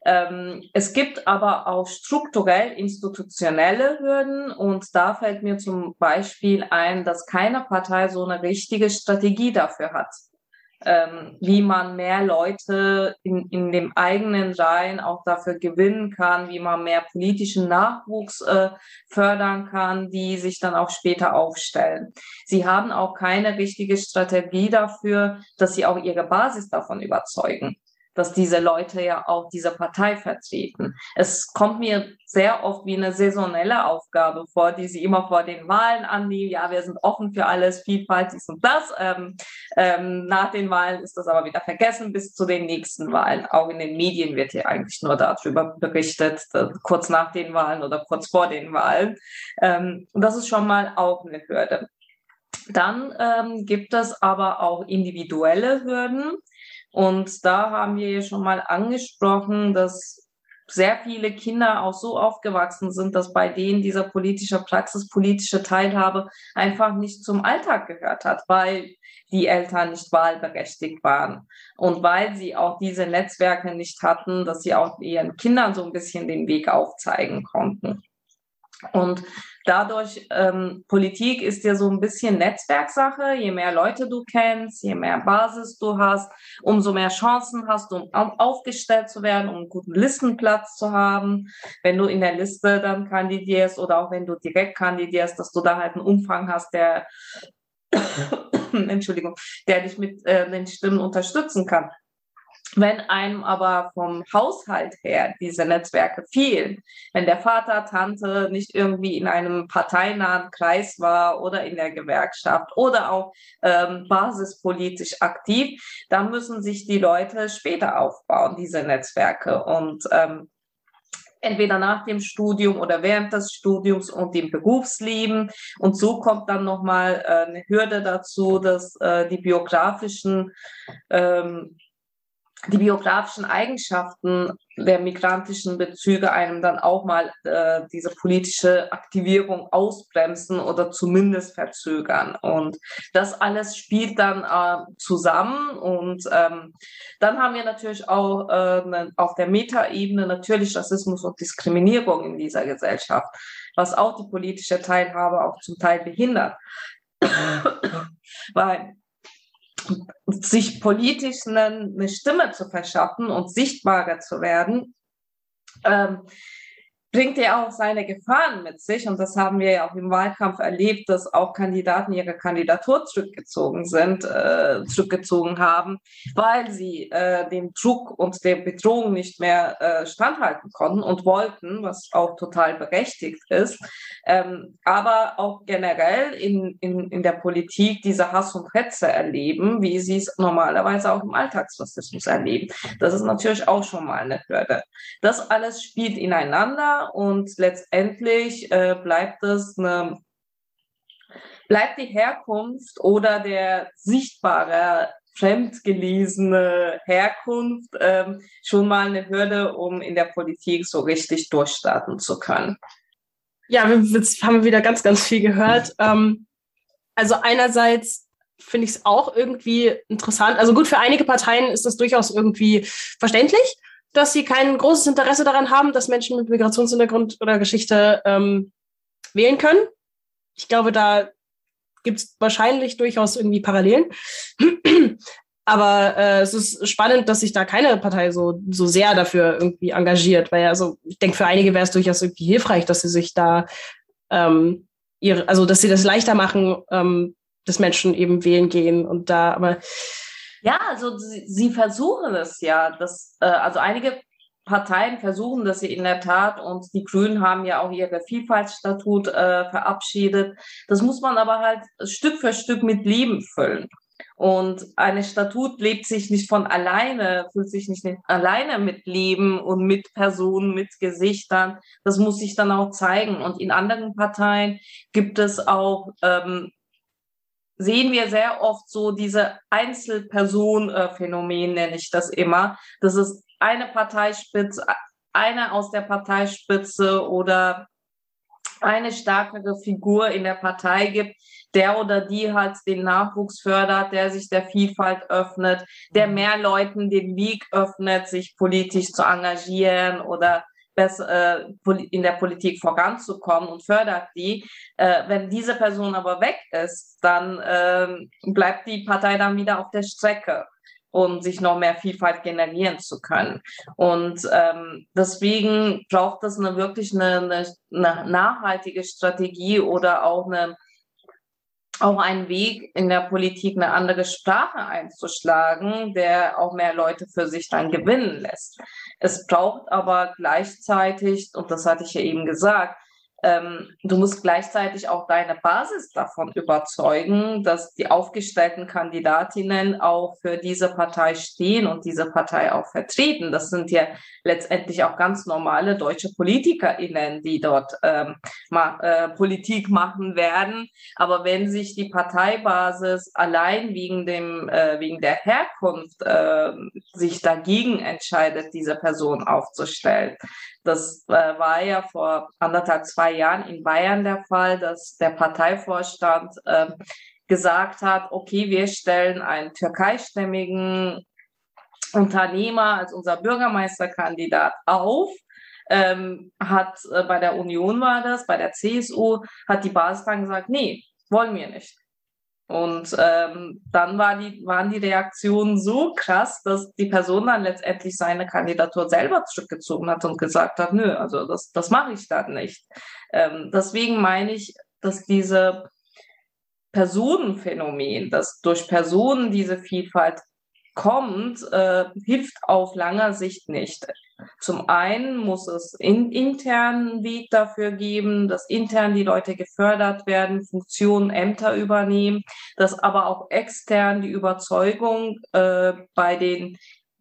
Ähm, es gibt aber auch strukturell institutionelle Hürden und da fällt mir zum Beispiel ein, dass keine Partei so eine richtige Strategie dafür hat. Ähm, wie man mehr Leute in, in dem eigenen Reihen auch dafür gewinnen kann, wie man mehr politischen Nachwuchs äh, fördern kann, die sich dann auch später aufstellen. Sie haben auch keine richtige Strategie dafür, dass sie auch ihre Basis davon überzeugen dass diese Leute ja auch diese Partei vertreten. Es kommt mir sehr oft wie eine saisonelle Aufgabe vor, die sie immer vor den Wahlen annehmen. Ja, wir sind offen für alles, Vielfalt, dies und das. Ähm, ähm, nach den Wahlen ist das aber wieder vergessen bis zu den nächsten Wahlen. Auch in den Medien wird hier eigentlich nur darüber berichtet, äh, kurz nach den Wahlen oder kurz vor den Wahlen. Ähm, und das ist schon mal auch eine Hürde. Dann ähm, gibt es aber auch individuelle Hürden. Und da haben wir ja schon mal angesprochen, dass sehr viele Kinder auch so aufgewachsen sind, dass bei denen dieser politische Praxis, politische Teilhabe einfach nicht zum Alltag gehört hat, weil die Eltern nicht wahlberechtigt waren und weil sie auch diese Netzwerke nicht hatten, dass sie auch ihren Kindern so ein bisschen den Weg aufzeigen konnten. Und dadurch, ähm, Politik ist ja so ein bisschen Netzwerksache. Je mehr Leute du kennst, je mehr Basis du hast, umso mehr Chancen hast du, um aufgestellt zu werden, um einen guten Listenplatz zu haben. Wenn du in der Liste dann kandidierst oder auch wenn du direkt kandidierst, dass du da halt einen Umfang hast, der, Entschuldigung, der dich mit äh, den Stimmen unterstützen kann. Wenn einem aber vom Haushalt her diese Netzwerke fehlen, wenn der Vater, Tante nicht irgendwie in einem parteinahen Kreis war oder in der Gewerkschaft oder auch ähm, basispolitisch aktiv, dann müssen sich die Leute später aufbauen, diese Netzwerke. Und ähm, entweder nach dem Studium oder während des Studiums und im Berufsleben. Und so kommt dann nochmal äh, eine Hürde dazu, dass äh, die biografischen ähm, die biografischen Eigenschaften der migrantischen Bezüge einem dann auch mal äh, diese politische Aktivierung ausbremsen oder zumindest verzögern. Und das alles spielt dann äh, zusammen. Und ähm, dann haben wir natürlich auch äh, ne, auf der Metaebene natürlich Rassismus und Diskriminierung in dieser Gesellschaft, was auch die politische Teilhabe auch zum Teil behindert. Weil sich politisch eine, Stimme zu verschaffen und sichtbarer zu werden, ähm, bringt ja auch seine Gefahren mit sich. Und das haben wir ja auch im Wahlkampf erlebt, dass auch Kandidaten ihre Kandidatur zurückgezogen sind, äh, zurückgezogen haben, weil sie äh, den Druck und der Bedrohung nicht mehr äh, standhalten konnten und wollten, was auch total berechtigt ist. Ähm, aber auch generell in, in, in der Politik diese Hass und Hetze erleben, wie sie es normalerweise auch im Alltagsrassismus erleben. Das ist natürlich auch schon mal eine Hürde. Das alles spielt ineinander und letztendlich äh, bleibt es eine bleibt die Herkunft oder der sichtbare fremdgelesene Herkunft ähm, schon mal eine Hürde, um in der Politik so richtig durchstarten zu können. Ja, jetzt haben wir wieder ganz, ganz viel gehört. Ähm, also einerseits finde ich es auch irgendwie interessant. Also gut, für einige Parteien ist das durchaus irgendwie verständlich dass sie kein großes Interesse daran haben, dass Menschen mit Migrationshintergrund oder Geschichte ähm, wählen können. Ich glaube, da gibt es wahrscheinlich durchaus irgendwie Parallelen. Aber äh, es ist spannend, dass sich da keine Partei so, so sehr dafür irgendwie engagiert, weil also ich denke, für einige wäre es durchaus irgendwie hilfreich, dass sie sich da ähm, ihre, also dass sie das leichter machen, ähm, dass Menschen eben wählen gehen und da, aber ja, also sie, sie versuchen es ja. Das, äh, also einige Parteien versuchen das in der Tat und die Grünen haben ja auch ihre Vielfaltsstatut äh, verabschiedet. Das muss man aber halt Stück für Stück mit Leben füllen. Und eine Statut lebt sich nicht von alleine, fühlt sich nicht alleine mit Leben und mit Personen, mit Gesichtern. Das muss sich dann auch zeigen. Und in anderen Parteien gibt es auch ähm, sehen wir sehr oft so diese Einzelperson-Phänomen, nenne ich das immer. Das ist eine Parteispitze, eine aus der Parteispitze oder eine stärkere Figur in der Partei gibt, der oder die halt den Nachwuchs fördert, der sich der Vielfalt öffnet, der mhm. mehr Leuten den Weg öffnet, sich politisch zu engagieren oder besser, äh, in der Politik voranzukommen und fördert die. Äh, wenn diese Person aber weg ist, dann äh, bleibt die Partei dann wieder auf der Strecke um sich noch mehr Vielfalt generieren zu können. Und ähm, deswegen braucht es eine wirklich eine, eine nachhaltige Strategie oder auch eine auch einen Weg in der Politik eine andere Sprache einzuschlagen, der auch mehr Leute für sich dann gewinnen lässt. Es braucht aber gleichzeitig, und das hatte ich ja eben gesagt, ähm, du musst gleichzeitig auch deine Basis davon überzeugen, dass die aufgestellten Kandidatinnen auch für diese Partei stehen und diese Partei auch vertreten. Das sind ja letztendlich auch ganz normale deutsche PolitikerInnen, die dort ähm, ma äh, Politik machen werden. Aber wenn sich die Parteibasis allein wegen dem äh, wegen der Herkunft äh, sich dagegen entscheidet, diese Person aufzustellen, das äh, war ja vor anderthalb, zwei Jahren in Bayern der Fall, dass der Parteivorstand äh, gesagt hat, okay, wir stellen einen türkeistämmigen Unternehmer als unser Bürgermeisterkandidat auf. Ähm, hat äh, bei der Union war das, bei der CSU hat die Basis dann gesagt, nee, wollen wir nicht. Und ähm, dann war die, waren die Reaktionen so krass, dass die Person dann letztendlich seine Kandidatur selber zurückgezogen hat und gesagt hat, nö, also das, das mache ich dann nicht. Ähm, deswegen meine ich, dass diese Personenphänomen, dass durch Personen diese Vielfalt kommt, äh, hilft auf langer Sicht nicht. Zum einen muss es in, internen Weg dafür geben, dass intern die Leute gefördert werden, Funktionen, Ämter übernehmen, dass aber auch extern die Überzeugung äh, bei den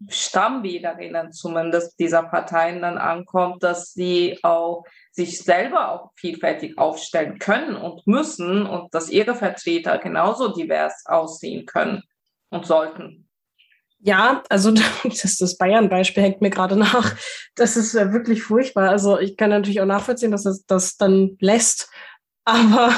Stammwählerinnen zumindest dieser Parteien dann ankommt, dass sie auch sich selber auch vielfältig aufstellen können und müssen und dass ihre Vertreter genauso divers aussehen können und sollten. Ja, also das, das Bayern-Beispiel hängt mir gerade nach. Das ist wirklich furchtbar. Also ich kann natürlich auch nachvollziehen, dass es das dann lässt. Aber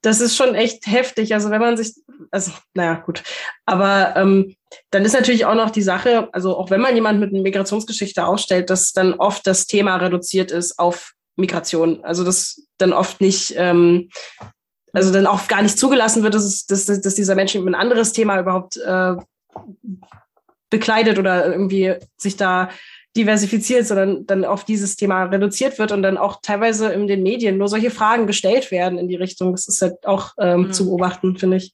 das ist schon echt heftig. Also wenn man sich, also naja, gut. Aber ähm, dann ist natürlich auch noch die Sache, also auch wenn man jemand mit einer Migrationsgeschichte ausstellt, dass dann oft das Thema reduziert ist auf Migration. Also das dann oft nicht, ähm, also dann auch gar nicht zugelassen wird, dass, dass, dass dieser Mensch ein anderes Thema überhaupt äh, bekleidet oder irgendwie sich da diversifiziert, sondern dann auf dieses Thema reduziert wird und dann auch teilweise in den Medien nur solche Fragen gestellt werden in die Richtung. Das ist halt auch ähm, mhm. zu beobachten, finde ich.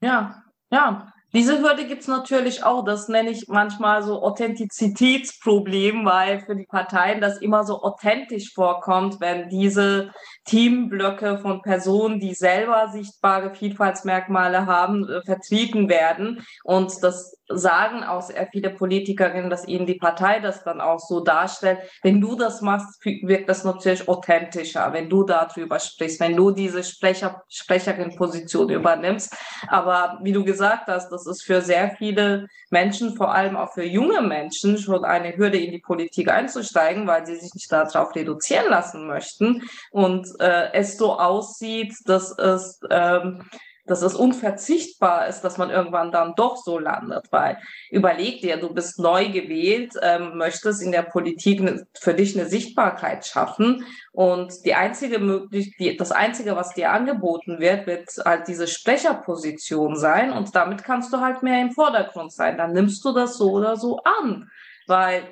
Ja, ja. Diese Hürde gibt's natürlich auch. Das nenne ich manchmal so Authentizitätsproblem, weil für die Parteien das immer so authentisch vorkommt, wenn diese Teamblöcke von Personen, die selber sichtbare Vielfaltsmerkmale haben, äh, vertreten werden. Und das sagen auch sehr viele Politikerinnen, dass ihnen die Partei das dann auch so darstellt. Wenn du das machst, wirkt das natürlich authentischer, wenn du darüber sprichst, wenn du diese Sprecher, Sprecherin-Position übernimmst. Aber wie du gesagt hast, das ist für sehr viele Menschen, vor allem auch für junge Menschen, schon eine Hürde in die Politik einzusteigen, weil sie sich nicht darauf reduzieren lassen möchten und äh, es so aussieht, dass es ähm, dass es unverzichtbar ist, dass man irgendwann dann doch so landet. Weil überleg dir, du bist neu gewählt, ähm, möchtest in der Politik ne, für dich eine Sichtbarkeit schaffen und die einzige Möglichkeit, das einzige, was dir angeboten wird, wird halt diese Sprecherposition sein und damit kannst du halt mehr im Vordergrund sein. Dann nimmst du das so oder so an, weil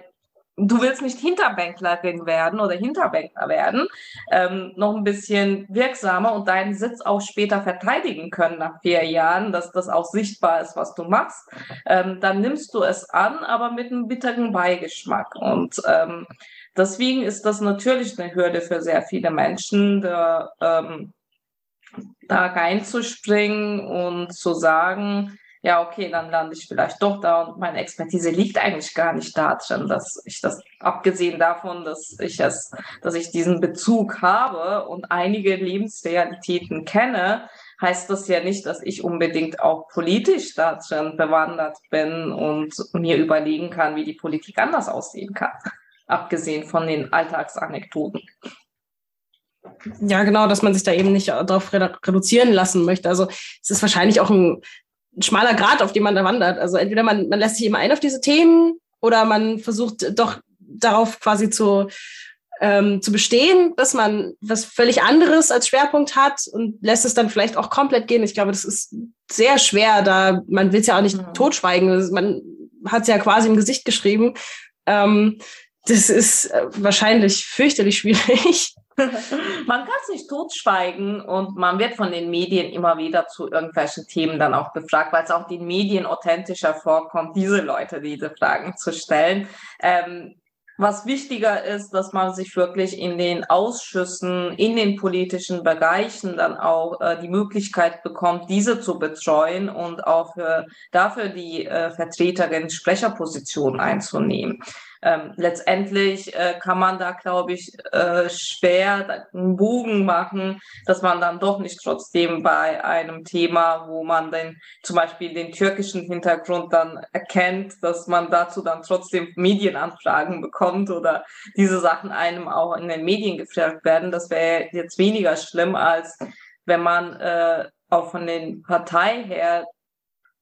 du willst nicht Hinterbänklerin werden oder Hinterbänkler werden, ähm, noch ein bisschen wirksamer und deinen Sitz auch später verteidigen können nach vier Jahren, dass das auch sichtbar ist, was du machst, ähm, dann nimmst du es an, aber mit einem bitteren Beigeschmack. Und ähm, deswegen ist das natürlich eine Hürde für sehr viele Menschen, da, ähm, da reinzuspringen und zu sagen, ja, okay, dann lande ich vielleicht doch da und meine Expertise liegt eigentlich gar nicht da drin, dass ich das, abgesehen davon, dass ich es, dass ich diesen Bezug habe und einige Lebensrealitäten kenne, heißt das ja nicht, dass ich unbedingt auch politisch da drin bewandert bin und mir überlegen kann, wie die Politik anders aussehen kann, abgesehen von den Alltagsanekdoten. Ja, genau, dass man sich da eben nicht darauf reduzieren lassen möchte. Also es ist wahrscheinlich auch ein ein schmaler Grad, auf dem man da wandert. Also entweder man, man lässt sich immer ein auf diese Themen oder man versucht doch darauf quasi zu, ähm, zu bestehen, dass man was völlig anderes als Schwerpunkt hat und lässt es dann vielleicht auch komplett gehen. Ich glaube, das ist sehr schwer, da man will es ja auch nicht mhm. totschweigen. Man hat es ja quasi im Gesicht geschrieben. Ähm, das ist äh, wahrscheinlich fürchterlich schwierig. man kann es nicht totschweigen und man wird von den Medien immer wieder zu irgendwelchen Themen dann auch befragt, weil es auch den Medien authentischer vorkommt, diese Leute diese Fragen zu stellen. Ähm, was wichtiger ist, dass man sich wirklich in den Ausschüssen, in den politischen Bereichen dann auch äh, die Möglichkeit bekommt, diese zu betreuen und auch für, dafür die äh, Vertreterin Sprecherposition einzunehmen ähm, letztendlich äh, kann man da, glaube ich, äh, schwer einen Bogen machen, dass man dann doch nicht trotzdem bei einem Thema, wo man den, zum Beispiel den türkischen Hintergrund dann erkennt, dass man dazu dann trotzdem Medienanfragen bekommt oder diese Sachen einem auch in den Medien gefragt werden. Das wäre jetzt weniger schlimm, als wenn man äh, auch von den Partei her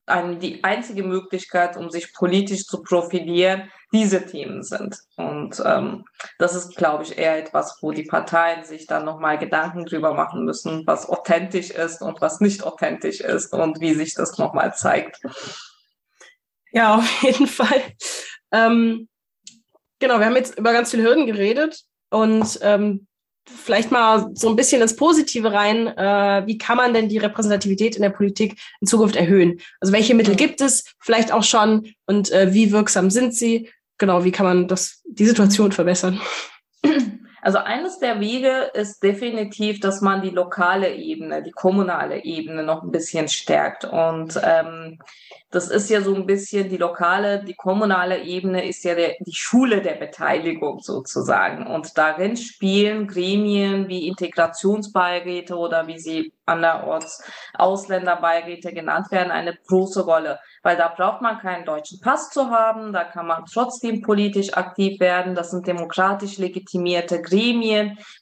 eine, die einzige Möglichkeit, um sich politisch zu profilieren, diese Themen sind. Und ähm, das ist, glaube ich, eher etwas, wo die Parteien sich dann nochmal Gedanken drüber machen müssen, was authentisch ist und was nicht authentisch ist und wie sich das nochmal zeigt. Ja, auf jeden Fall. Ähm, genau, wir haben jetzt über ganz viele Hürden geredet und ähm, vielleicht mal so ein bisschen ins Positive rein. Äh, wie kann man denn die Repräsentativität in der Politik in Zukunft erhöhen? Also welche Mittel gibt es vielleicht auch schon und äh, wie wirksam sind sie? Genau, wie kann man das, die Situation verbessern? Also eines der Wege ist definitiv, dass man die lokale Ebene, die kommunale Ebene noch ein bisschen stärkt. Und ähm, das ist ja so ein bisschen die lokale, die kommunale Ebene ist ja der, die Schule der Beteiligung sozusagen. Und darin spielen Gremien wie Integrationsbeiräte oder wie sie anderorts Ausländerbeiräte genannt werden, eine große Rolle weil da braucht man keinen deutschen Pass zu haben, da kann man trotzdem politisch aktiv werden. Das sind demokratisch legitimierte Gremien,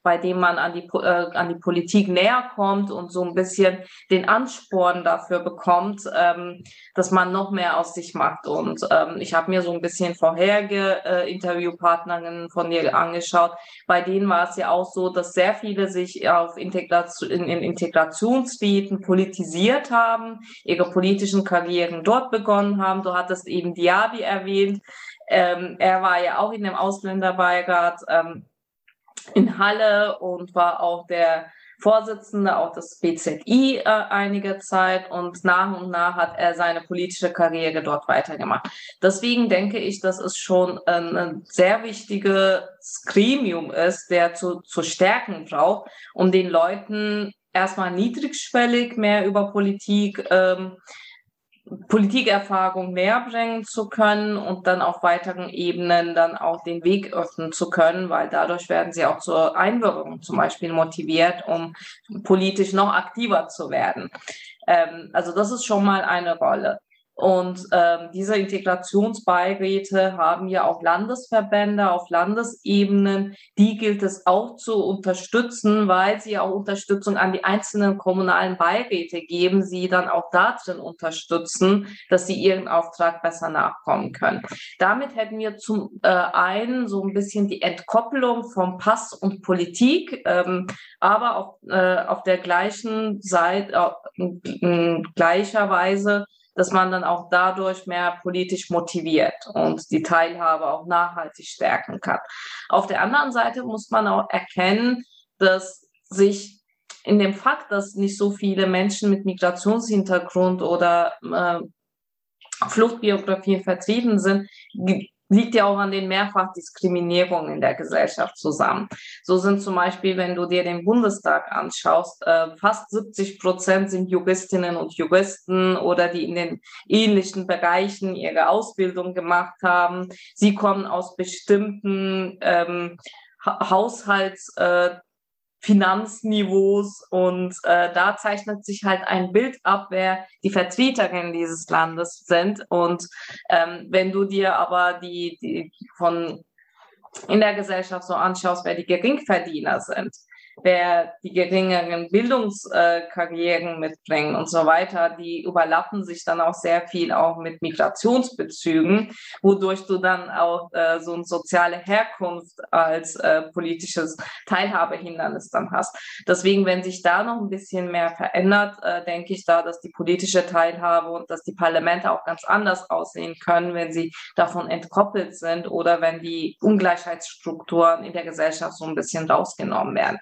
bei denen man an die, äh, an die Politik näher kommt und so ein bisschen den Ansporn dafür bekommt, ähm, dass man noch mehr aus sich macht. Und ähm, ich habe mir so ein bisschen vorherige äh, Interviewpartnerinnen von dir angeschaut. Bei denen war es ja auch so, dass sehr viele sich auf Integration, in, in Integrationsräten politisiert haben, ihre politischen Karrieren dort begonnen haben. Du hattest eben Diaby erwähnt. Ähm, er war ja auch in dem Ausländerbeirat ähm, in Halle und war auch der Vorsitzende auch des BZI äh, einige Zeit und nach und nach hat er seine politische Karriere dort weitergemacht. Deswegen denke ich, dass es schon ein, ein sehr wichtiges Gremium ist, der zu, zu stärken braucht, um den Leuten erstmal niedrigschwellig mehr über Politik ähm, Politikerfahrung näher bringen zu können und dann auf weiteren Ebenen dann auch den Weg öffnen zu können, weil dadurch werden sie auch zur Einbürgerung zum Beispiel motiviert, um politisch noch aktiver zu werden. Ähm, also das ist schon mal eine Rolle. Und ähm, diese Integrationsbeiräte haben ja auch Landesverbände auf Landesebenen. Die gilt es auch zu unterstützen, weil sie auch Unterstützung an die einzelnen kommunalen Beiräte geben, sie dann auch darin unterstützen, dass sie ihren Auftrag besser nachkommen können. Damit hätten wir zum äh, einen so ein bisschen die Entkoppelung vom Pass und Politik, ähm, aber auf, äh, auf der gleichen Seite, äh, gleicherweise dass man dann auch dadurch mehr politisch motiviert und die Teilhabe auch nachhaltig stärken kann. Auf der anderen Seite muss man auch erkennen, dass sich in dem Fakt, dass nicht so viele Menschen mit Migrationshintergrund oder äh, Fluchtbiografien vertreten sind, liegt ja auch an den Mehrfachdiskriminierungen in der Gesellschaft zusammen. So sind zum Beispiel, wenn du dir den Bundestag anschaust, äh, fast 70 Prozent sind Juristinnen und Juristen oder die in den ähnlichen Bereichen ihre Ausbildung gemacht haben. Sie kommen aus bestimmten ähm, Haushalts äh, Finanzniveaus und äh, da zeichnet sich halt ein Bild ab, wer die Vertreterinnen dieses Landes sind. Und ähm, wenn du dir aber die, die von in der Gesellschaft so anschaust, wer die Geringverdiener sind, wer die geringeren Bildungskarrieren mitbringen und so weiter, die überlappen sich dann auch sehr viel auch mit Migrationsbezügen, wodurch du dann auch äh, so eine soziale Herkunft als äh, politisches Teilhabehindernis dann hast. Deswegen, wenn sich da noch ein bisschen mehr verändert, äh, denke ich da, dass die politische Teilhabe und dass die Parlamente auch ganz anders aussehen können, wenn sie davon entkoppelt sind oder wenn die Ungleichheitsstrukturen in der Gesellschaft so ein bisschen rausgenommen werden.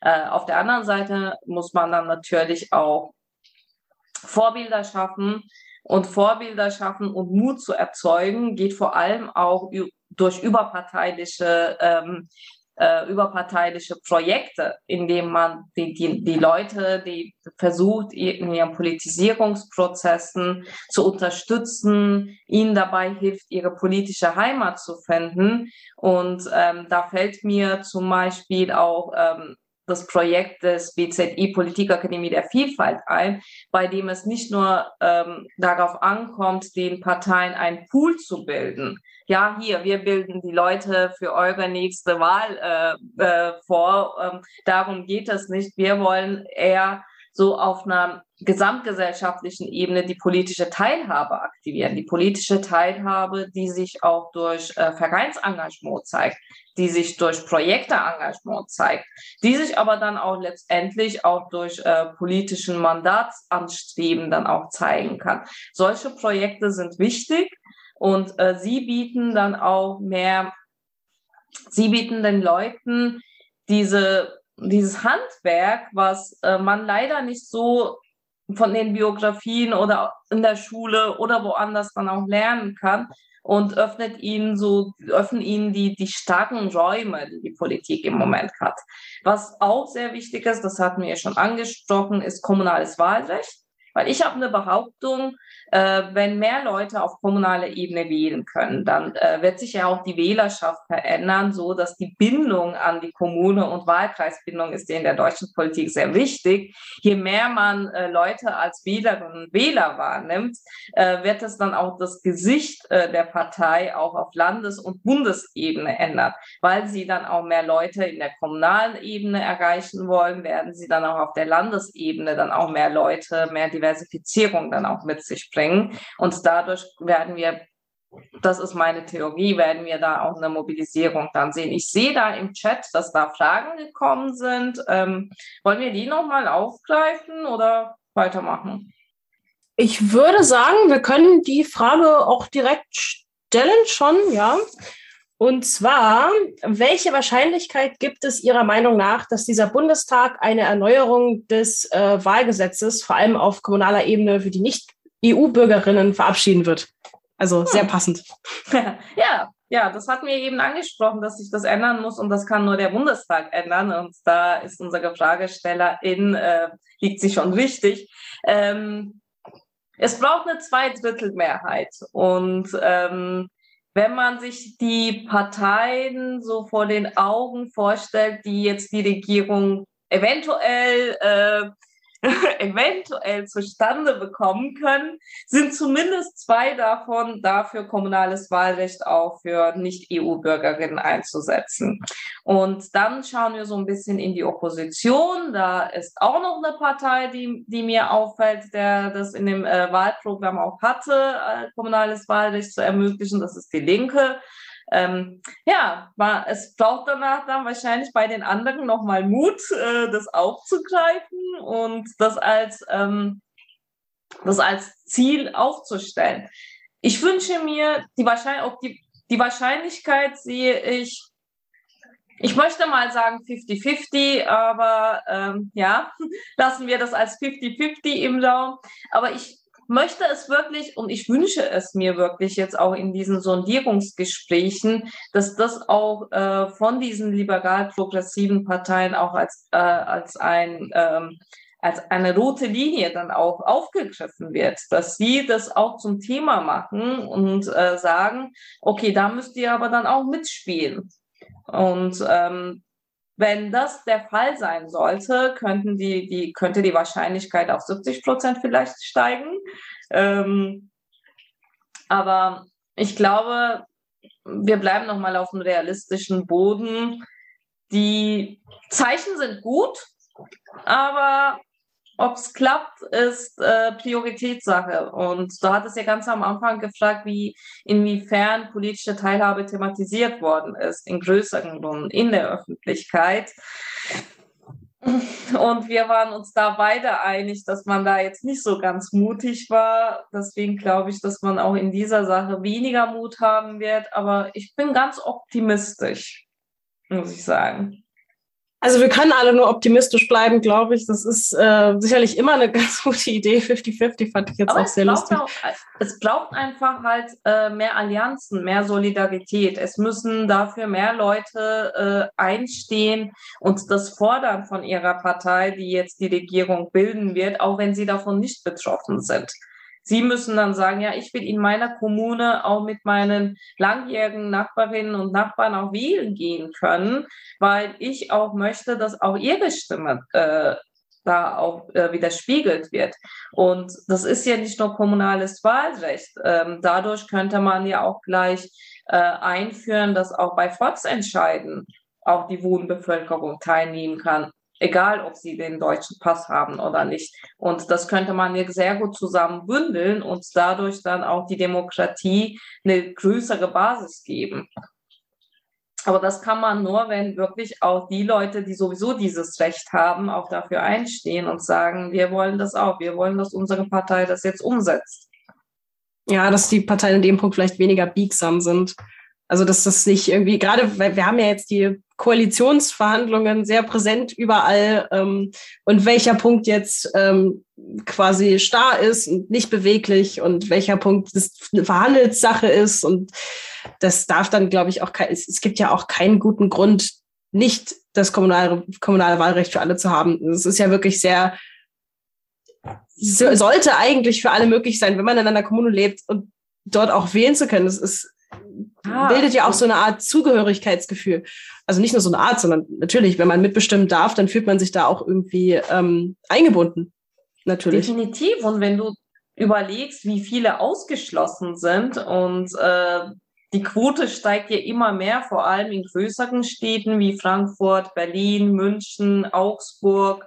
Äh, auf der anderen Seite muss man dann natürlich auch Vorbilder schaffen. Und Vorbilder schaffen und Mut zu erzeugen, geht vor allem auch durch überparteiliche ähm, äh, überparteiliche Projekte, in denen man die, die, die Leute, die versucht, in ihren Politisierungsprozessen zu unterstützen, ihnen dabei hilft, ihre politische Heimat zu finden. Und ähm, da fällt mir zum Beispiel auch ähm, das Projekt des BZI Politikakademie der Vielfalt ein, bei dem es nicht nur ähm, darauf ankommt, den Parteien einen Pool zu bilden. Ja, hier, wir bilden die Leute für eure nächste Wahl äh, äh, vor. Ähm, darum geht es nicht. Wir wollen eher so auf einer gesamtgesellschaftlichen Ebene die politische Teilhabe aktivieren. Die politische Teilhabe, die sich auch durch äh, Vereinsengagement zeigt, die sich durch Projekteengagement zeigt, die sich aber dann auch letztendlich auch durch äh, politischen Mandatsanstreben dann auch zeigen kann. Solche Projekte sind wichtig und äh, sie bieten dann auch mehr, sie bieten den Leuten diese dieses Handwerk, was äh, man leider nicht so von den Biografien oder in der Schule oder woanders dann auch lernen kann. Und öffnet ihnen so, öffnen ihnen die, die starken Räume, die die Politik im Moment hat. Was auch sehr wichtig ist, das hatten wir schon angesprochen, ist kommunales Wahlrecht. Weil ich habe eine Behauptung, äh, wenn mehr Leute auf kommunaler Ebene wählen können, dann äh, wird sich ja auch die Wählerschaft verändern, so dass die Bindung an die Kommune und Wahlkreisbindung ist in der deutschen Politik sehr wichtig. Je mehr man äh, Leute als Wählerinnen und Wähler wahrnimmt, äh, wird es dann auch das Gesicht äh, der Partei auch auf Landes- und Bundesebene ändern, weil sie dann auch mehr Leute in der kommunalen Ebene erreichen wollen, werden sie dann auch auf der Landesebene dann auch mehr Leute, mehr Diversifizierung dann auch mit sich bringen. Und dadurch werden wir, das ist meine Theorie, werden wir da auch eine Mobilisierung dann sehen. Ich sehe da im Chat, dass da Fragen gekommen sind. Ähm, wollen wir die nochmal aufgreifen oder weitermachen? Ich würde sagen, wir können die Frage auch direkt stellen schon, ja. Und zwar, welche Wahrscheinlichkeit gibt es Ihrer Meinung nach, dass dieser Bundestag eine Erneuerung des äh, Wahlgesetzes, vor allem auf kommunaler Ebene für die Nicht-EU-Bürgerinnen, verabschieden wird? Also sehr hm. passend. Ja, ja, das hatten wir eben angesprochen, dass sich das ändern muss und das kann nur der Bundestag ändern. Und da ist unsere Fragestellerin, äh, liegt sich schon richtig. Ähm, es braucht eine Zweidrittelmehrheit und ähm, wenn man sich die Parteien so vor den Augen vorstellt, die jetzt die Regierung eventuell äh, eventuell zustande bekommen können, sind zumindest zwei davon dafür kommunales Wahlrecht auch für Nicht-EU-Bürgerinnen einzusetzen. Und dann schauen wir so ein bisschen in die Opposition. Da ist auch noch eine Partei, die, die mir auffällt, der das in dem äh, Wahlprogramm auch hatte, äh, kommunales Wahlrecht zu ermöglichen. Das ist die Linke ähm, ja, war, es braucht danach dann wahrscheinlich bei den anderen nochmal Mut, äh, das aufzugreifen und das als, ähm, das als Ziel aufzustellen. Ich wünsche mir, die, Wahrscheinlich die, die Wahrscheinlichkeit sehe ich, ich möchte mal sagen 50-50, aber ähm, ja, lassen wir das als 50-50 im Raum. Aber ich möchte es wirklich und ich wünsche es mir wirklich jetzt auch in diesen Sondierungsgesprächen, dass das auch äh, von diesen liberal-progressiven Parteien auch als, äh, als ein ähm, als eine rote Linie dann auch aufgegriffen wird, dass sie das auch zum Thema machen und äh, sagen, okay, da müsst ihr aber dann auch mitspielen. Und ähm, wenn das der Fall sein sollte, könnten die, die, könnte die Wahrscheinlichkeit auf 70 Prozent vielleicht steigen. Ähm, aber ich glaube, wir bleiben nochmal auf dem realistischen Boden. Die Zeichen sind gut, aber ob es klappt, ist äh, Prioritätssache. Und du hattest ja ganz am Anfang gefragt, wie inwiefern politische Teilhabe thematisiert worden ist in größeren Runden in der Öffentlichkeit. Und wir waren uns da beide einig, dass man da jetzt nicht so ganz mutig war. Deswegen glaube ich, dass man auch in dieser Sache weniger Mut haben wird. Aber ich bin ganz optimistisch, muss ich sagen. Also wir können alle nur optimistisch bleiben, glaube ich. Das ist äh, sicherlich immer eine ganz gute Idee. 50-50 fand ich jetzt Aber auch sehr lustig. Auch, es braucht einfach halt äh, mehr Allianzen, mehr Solidarität. Es müssen dafür mehr Leute äh, einstehen und das fordern von ihrer Partei, die jetzt die Regierung bilden wird, auch wenn sie davon nicht betroffen sind. Sie müssen dann sagen, ja, ich will in meiner Kommune auch mit meinen langjährigen Nachbarinnen und Nachbarn auch wählen gehen können, weil ich auch möchte, dass auch ihre Stimme äh, da auch äh, widerspiegelt wird. Und das ist ja nicht nur kommunales Wahlrecht. Ähm, dadurch könnte man ja auch gleich äh, einführen, dass auch bei Volksentscheiden auch die Wohnbevölkerung teilnehmen kann egal ob sie den deutschen Pass haben oder nicht. Und das könnte man jetzt sehr gut zusammen bündeln und dadurch dann auch die Demokratie eine größere Basis geben. Aber das kann man nur, wenn wirklich auch die Leute, die sowieso dieses Recht haben, auch dafür einstehen und sagen, wir wollen das auch, wir wollen, dass unsere Partei das jetzt umsetzt. Ja, dass die Parteien in dem Punkt vielleicht weniger biegsam sind. Also dass das nicht irgendwie, gerade weil wir haben ja jetzt die Koalitionsverhandlungen sehr präsent überall ähm, und welcher Punkt jetzt ähm, quasi starr ist und nicht beweglich und welcher Punkt Verhandelssache ist und das darf dann, glaube ich, auch kein, es, es gibt ja auch keinen guten Grund, nicht das kommunale, kommunale Wahlrecht für alle zu haben. Es ist ja wirklich sehr, sollte eigentlich für alle möglich sein, wenn man in einer Kommune lebt und dort auch wählen zu können. Das ist, ah, bildet ja auch so eine Art Zugehörigkeitsgefühl. Also nicht nur so eine Art, sondern natürlich, wenn man mitbestimmen darf, dann fühlt man sich da auch irgendwie ähm, eingebunden. Natürlich. Definitiv. Und wenn du überlegst, wie viele ausgeschlossen sind und äh, die Quote steigt ja immer mehr, vor allem in größeren Städten wie Frankfurt, Berlin, München, Augsburg,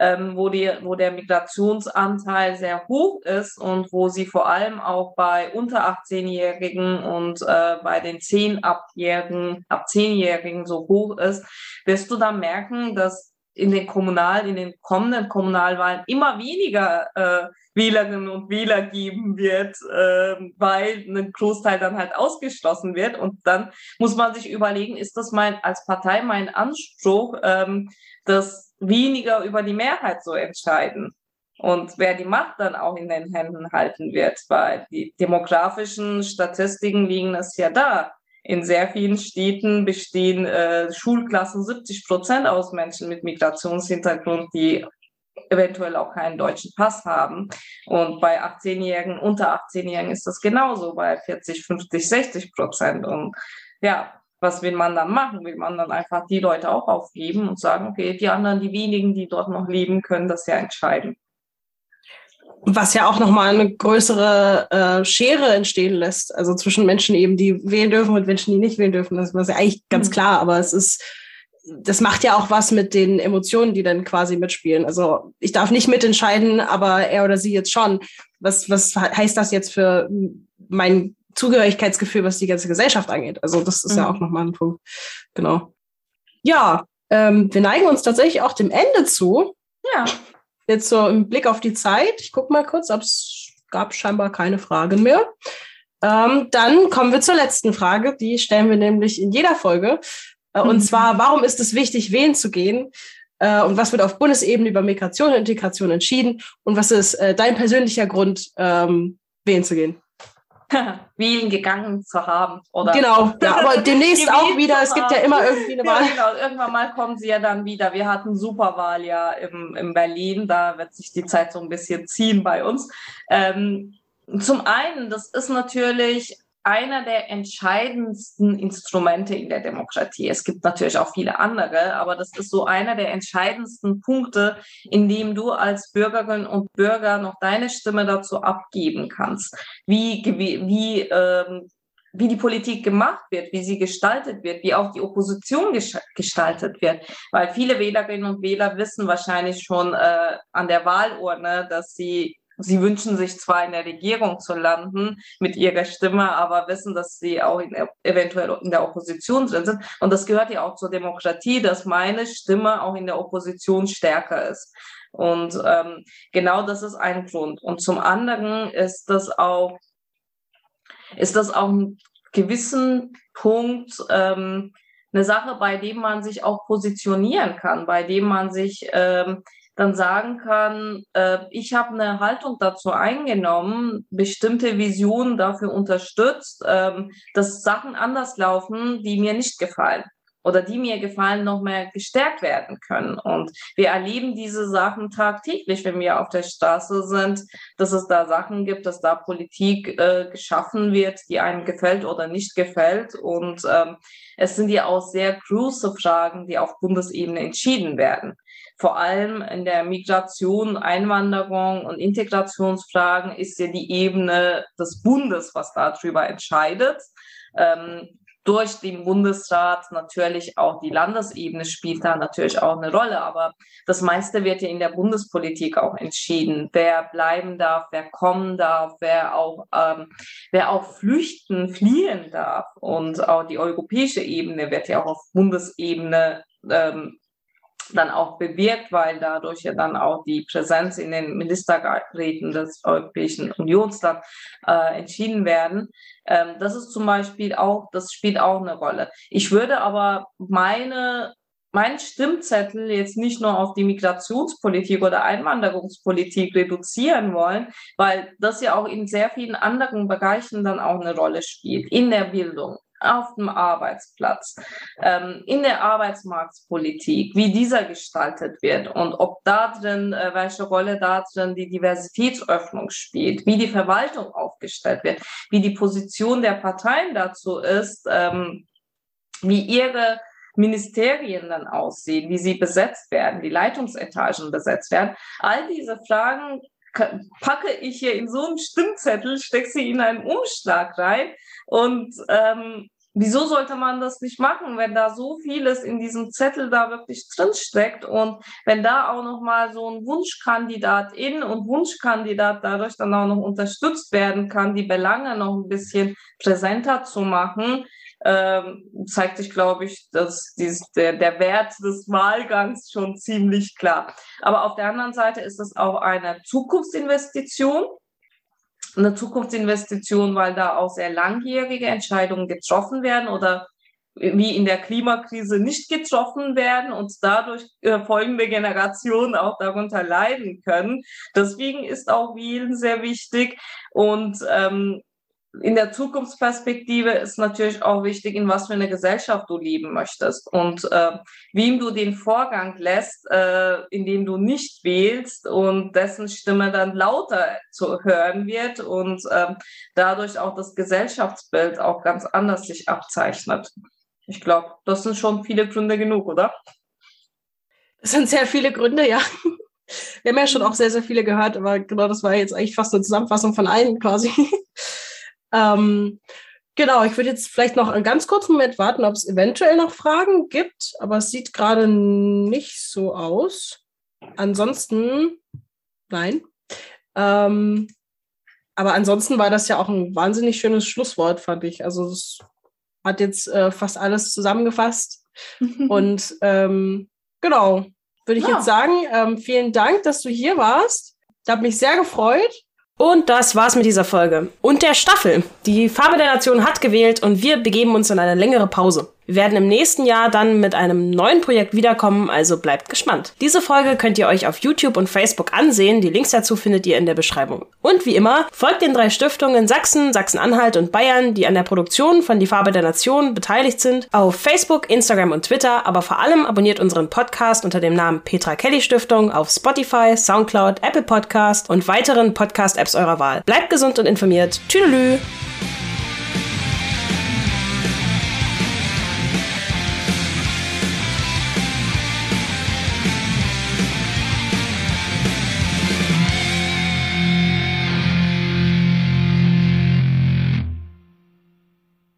ähm, wo, die, wo der Migrationsanteil sehr hoch ist und wo sie vor allem auch bei unter 18-Jährigen und äh, bei den 10 Abjährigen, ab 10-Jährigen so hoch ist, wirst du dann merken, dass in den Kommunal, in den kommenden Kommunalwahlen immer weniger äh, Wählerinnen und Wähler geben wird, äh, weil ein Großteil dann halt ausgeschlossen wird. Und dann muss man sich überlegen, ist das mein als Partei mein Anspruch, ähm, das weniger über die Mehrheit zu entscheiden? Und wer die Macht dann auch in den Händen halten wird, weil die demografischen Statistiken liegen es ja da. In sehr vielen Städten bestehen äh, Schulklassen 70 Prozent aus Menschen mit Migrationshintergrund, die eventuell auch keinen deutschen Pass haben. Und bei 18-Jährigen, unter 18-Jährigen ist das genauso, bei 40, 50, 60 Prozent. Und ja, was will man dann machen? Will man dann einfach die Leute auch aufgeben und sagen, okay, die anderen, die wenigen, die dort noch leben, können das ja entscheiden. Was ja auch nochmal eine größere äh, Schere entstehen lässt, also zwischen Menschen eben, die wählen dürfen und Menschen, die nicht wählen dürfen. Das ist ja eigentlich ganz mhm. klar, aber es ist das macht ja auch was mit den Emotionen, die dann quasi mitspielen. Also ich darf nicht mitentscheiden, aber er oder sie jetzt schon. Was, was heißt das jetzt für mein Zugehörigkeitsgefühl, was die ganze Gesellschaft angeht? Also das ist mhm. ja auch nochmal ein Punkt. Genau. Ja, ähm, wir neigen uns tatsächlich auch dem Ende zu. Ja. Jetzt so im Blick auf die Zeit. Ich gucke mal kurz, ob es gab scheinbar keine Fragen mehr. Ähm, dann kommen wir zur letzten Frage. Die stellen wir nämlich in jeder Folge. Äh, und mhm. zwar, warum ist es wichtig, wählen zu gehen? Äh, und was wird auf Bundesebene über Migration und Integration entschieden? Und was ist äh, dein persönlicher Grund, ähm, wählen zu gehen? wählen gegangen zu haben. Oder genau, ja, aber demnächst auch wieder. Es gibt ja immer irgendwie eine Wahl. Ja, genau, irgendwann mal kommen sie ja dann wieder. Wir hatten Superwahl ja im, in Berlin, da wird sich die Zeit so ein bisschen ziehen bei uns. Ähm, zum einen, das ist natürlich einer der entscheidendsten Instrumente in der Demokratie. Es gibt natürlich auch viele andere, aber das ist so einer der entscheidendsten Punkte, in dem du als Bürgerin und Bürger noch deine Stimme dazu abgeben kannst, wie, wie, ähm, wie die Politik gemacht wird, wie sie gestaltet wird, wie auch die Opposition gestaltet wird. Weil viele Wählerinnen und Wähler wissen wahrscheinlich schon äh, an der Wahlurne, dass sie Sie wünschen sich zwar in der Regierung zu landen mit ihrer Stimme, aber wissen, dass sie auch in, eventuell in der Opposition drin sind. Und das gehört ja auch zur Demokratie, dass meine Stimme auch in der Opposition stärker ist. Und ähm, genau das ist ein Grund. Und zum anderen ist das auch, ist das auch ein gewissen Punkt ähm, eine Sache, bei dem man sich auch positionieren kann, bei dem man sich ähm, dann sagen kann, äh, ich habe eine Haltung dazu eingenommen, bestimmte Visionen dafür unterstützt, ähm, dass Sachen anders laufen, die mir nicht gefallen oder die mir gefallen, noch mehr gestärkt werden können. Und wir erleben diese Sachen tagtäglich, wenn wir auf der Straße sind, dass es da Sachen gibt, dass da Politik äh, geschaffen wird, die einem gefällt oder nicht gefällt. Und ähm, es sind ja auch sehr große Fragen, die auf Bundesebene entschieden werden vor allem in der Migration, Einwanderung und Integrationsfragen ist ja die Ebene des Bundes, was darüber entscheidet. Ähm, durch den Bundesrat natürlich auch die Landesebene spielt da natürlich auch eine Rolle, aber das meiste wird ja in der Bundespolitik auch entschieden, wer bleiben darf, wer kommen darf, wer auch, ähm, wer auch flüchten, fliehen darf und auch die europäische Ebene wird ja auch auf Bundesebene ähm, dann auch bewirkt, weil dadurch ja dann auch die Präsenz in den Ministerräten des Europäischen Unions dann äh, entschieden werden. Ähm, das ist zum Beispiel auch, das spielt auch eine Rolle. Ich würde aber meine meinen Stimmzettel jetzt nicht nur auf die Migrationspolitik oder Einwanderungspolitik reduzieren wollen, weil das ja auch in sehr vielen anderen Bereichen dann auch eine Rolle spielt, in der Bildung, auf dem Arbeitsplatz, ähm, in der Arbeitsmarktpolitik, wie dieser gestaltet wird und ob da drin, äh, welche Rolle da drin die Diversitätsöffnung spielt, wie die Verwaltung aufgestellt wird, wie die Position der Parteien dazu ist, ähm, wie ihre Ministerien dann aussehen, wie sie besetzt werden, die Leitungsetagen besetzt werden. All diese Fragen packe ich hier in so einen Stimmzettel, stecke sie in einen Umschlag rein und ähm, wieso sollte man das nicht machen, wenn da so vieles in diesem Zettel da wirklich drin steckt und wenn da auch noch mal so ein Wunschkandidat in und Wunschkandidat dadurch dann auch noch unterstützt werden kann, die Belange noch ein bisschen präsenter zu machen, ähm, zeigt sich, glaube ich, dass dies, der, der Wert des Wahlgangs schon ziemlich klar. Aber auf der anderen Seite ist es auch eine Zukunftsinvestition. Eine Zukunftsinvestition, weil da auch sehr langjährige Entscheidungen getroffen werden oder wie in der Klimakrise nicht getroffen werden und dadurch äh, folgende Generationen auch darunter leiden können. Deswegen ist auch Wählen sehr wichtig und ähm, in der Zukunftsperspektive ist natürlich auch wichtig, in was für eine Gesellschaft du leben möchtest und äh, wem du den Vorgang lässt, äh, indem du nicht wählst und dessen Stimme dann lauter zu hören wird und äh, dadurch auch das Gesellschaftsbild auch ganz anders sich abzeichnet. Ich glaube, das sind schon viele Gründe genug, oder? Das sind sehr viele Gründe, ja. Wir haben ja schon auch sehr, sehr viele gehört, aber genau das war jetzt eigentlich fast eine Zusammenfassung von allen quasi. Ähm, genau, ich würde jetzt vielleicht noch einen ganz kurzen Moment warten, ob es eventuell noch Fragen gibt, aber es sieht gerade nicht so aus. Ansonsten, nein. Ähm, aber ansonsten war das ja auch ein wahnsinnig schönes Schlusswort, fand ich. Also es hat jetzt äh, fast alles zusammengefasst. Und ähm, genau, würde ich ja. jetzt sagen, ähm, vielen Dank, dass du hier warst. Ich habe mich sehr gefreut. Und das war's mit dieser Folge. Und der Staffel. Die Farbe der Nation hat gewählt und wir begeben uns in eine längere Pause. Wir werden im nächsten Jahr dann mit einem neuen Projekt wiederkommen, also bleibt gespannt. Diese Folge könnt ihr euch auf YouTube und Facebook ansehen. Die Links dazu findet ihr in der Beschreibung. Und wie immer, folgt den drei Stiftungen Sachsen, Sachsen-Anhalt und Bayern, die an der Produktion von Die Farbe der Nation beteiligt sind, auf Facebook, Instagram und Twitter, aber vor allem abonniert unseren Podcast unter dem Namen Petra Kelly Stiftung auf Spotify, Soundcloud, Apple Podcast und weiteren Podcast-Apps eurer Wahl. Bleibt gesund und informiert. Tschüdelü!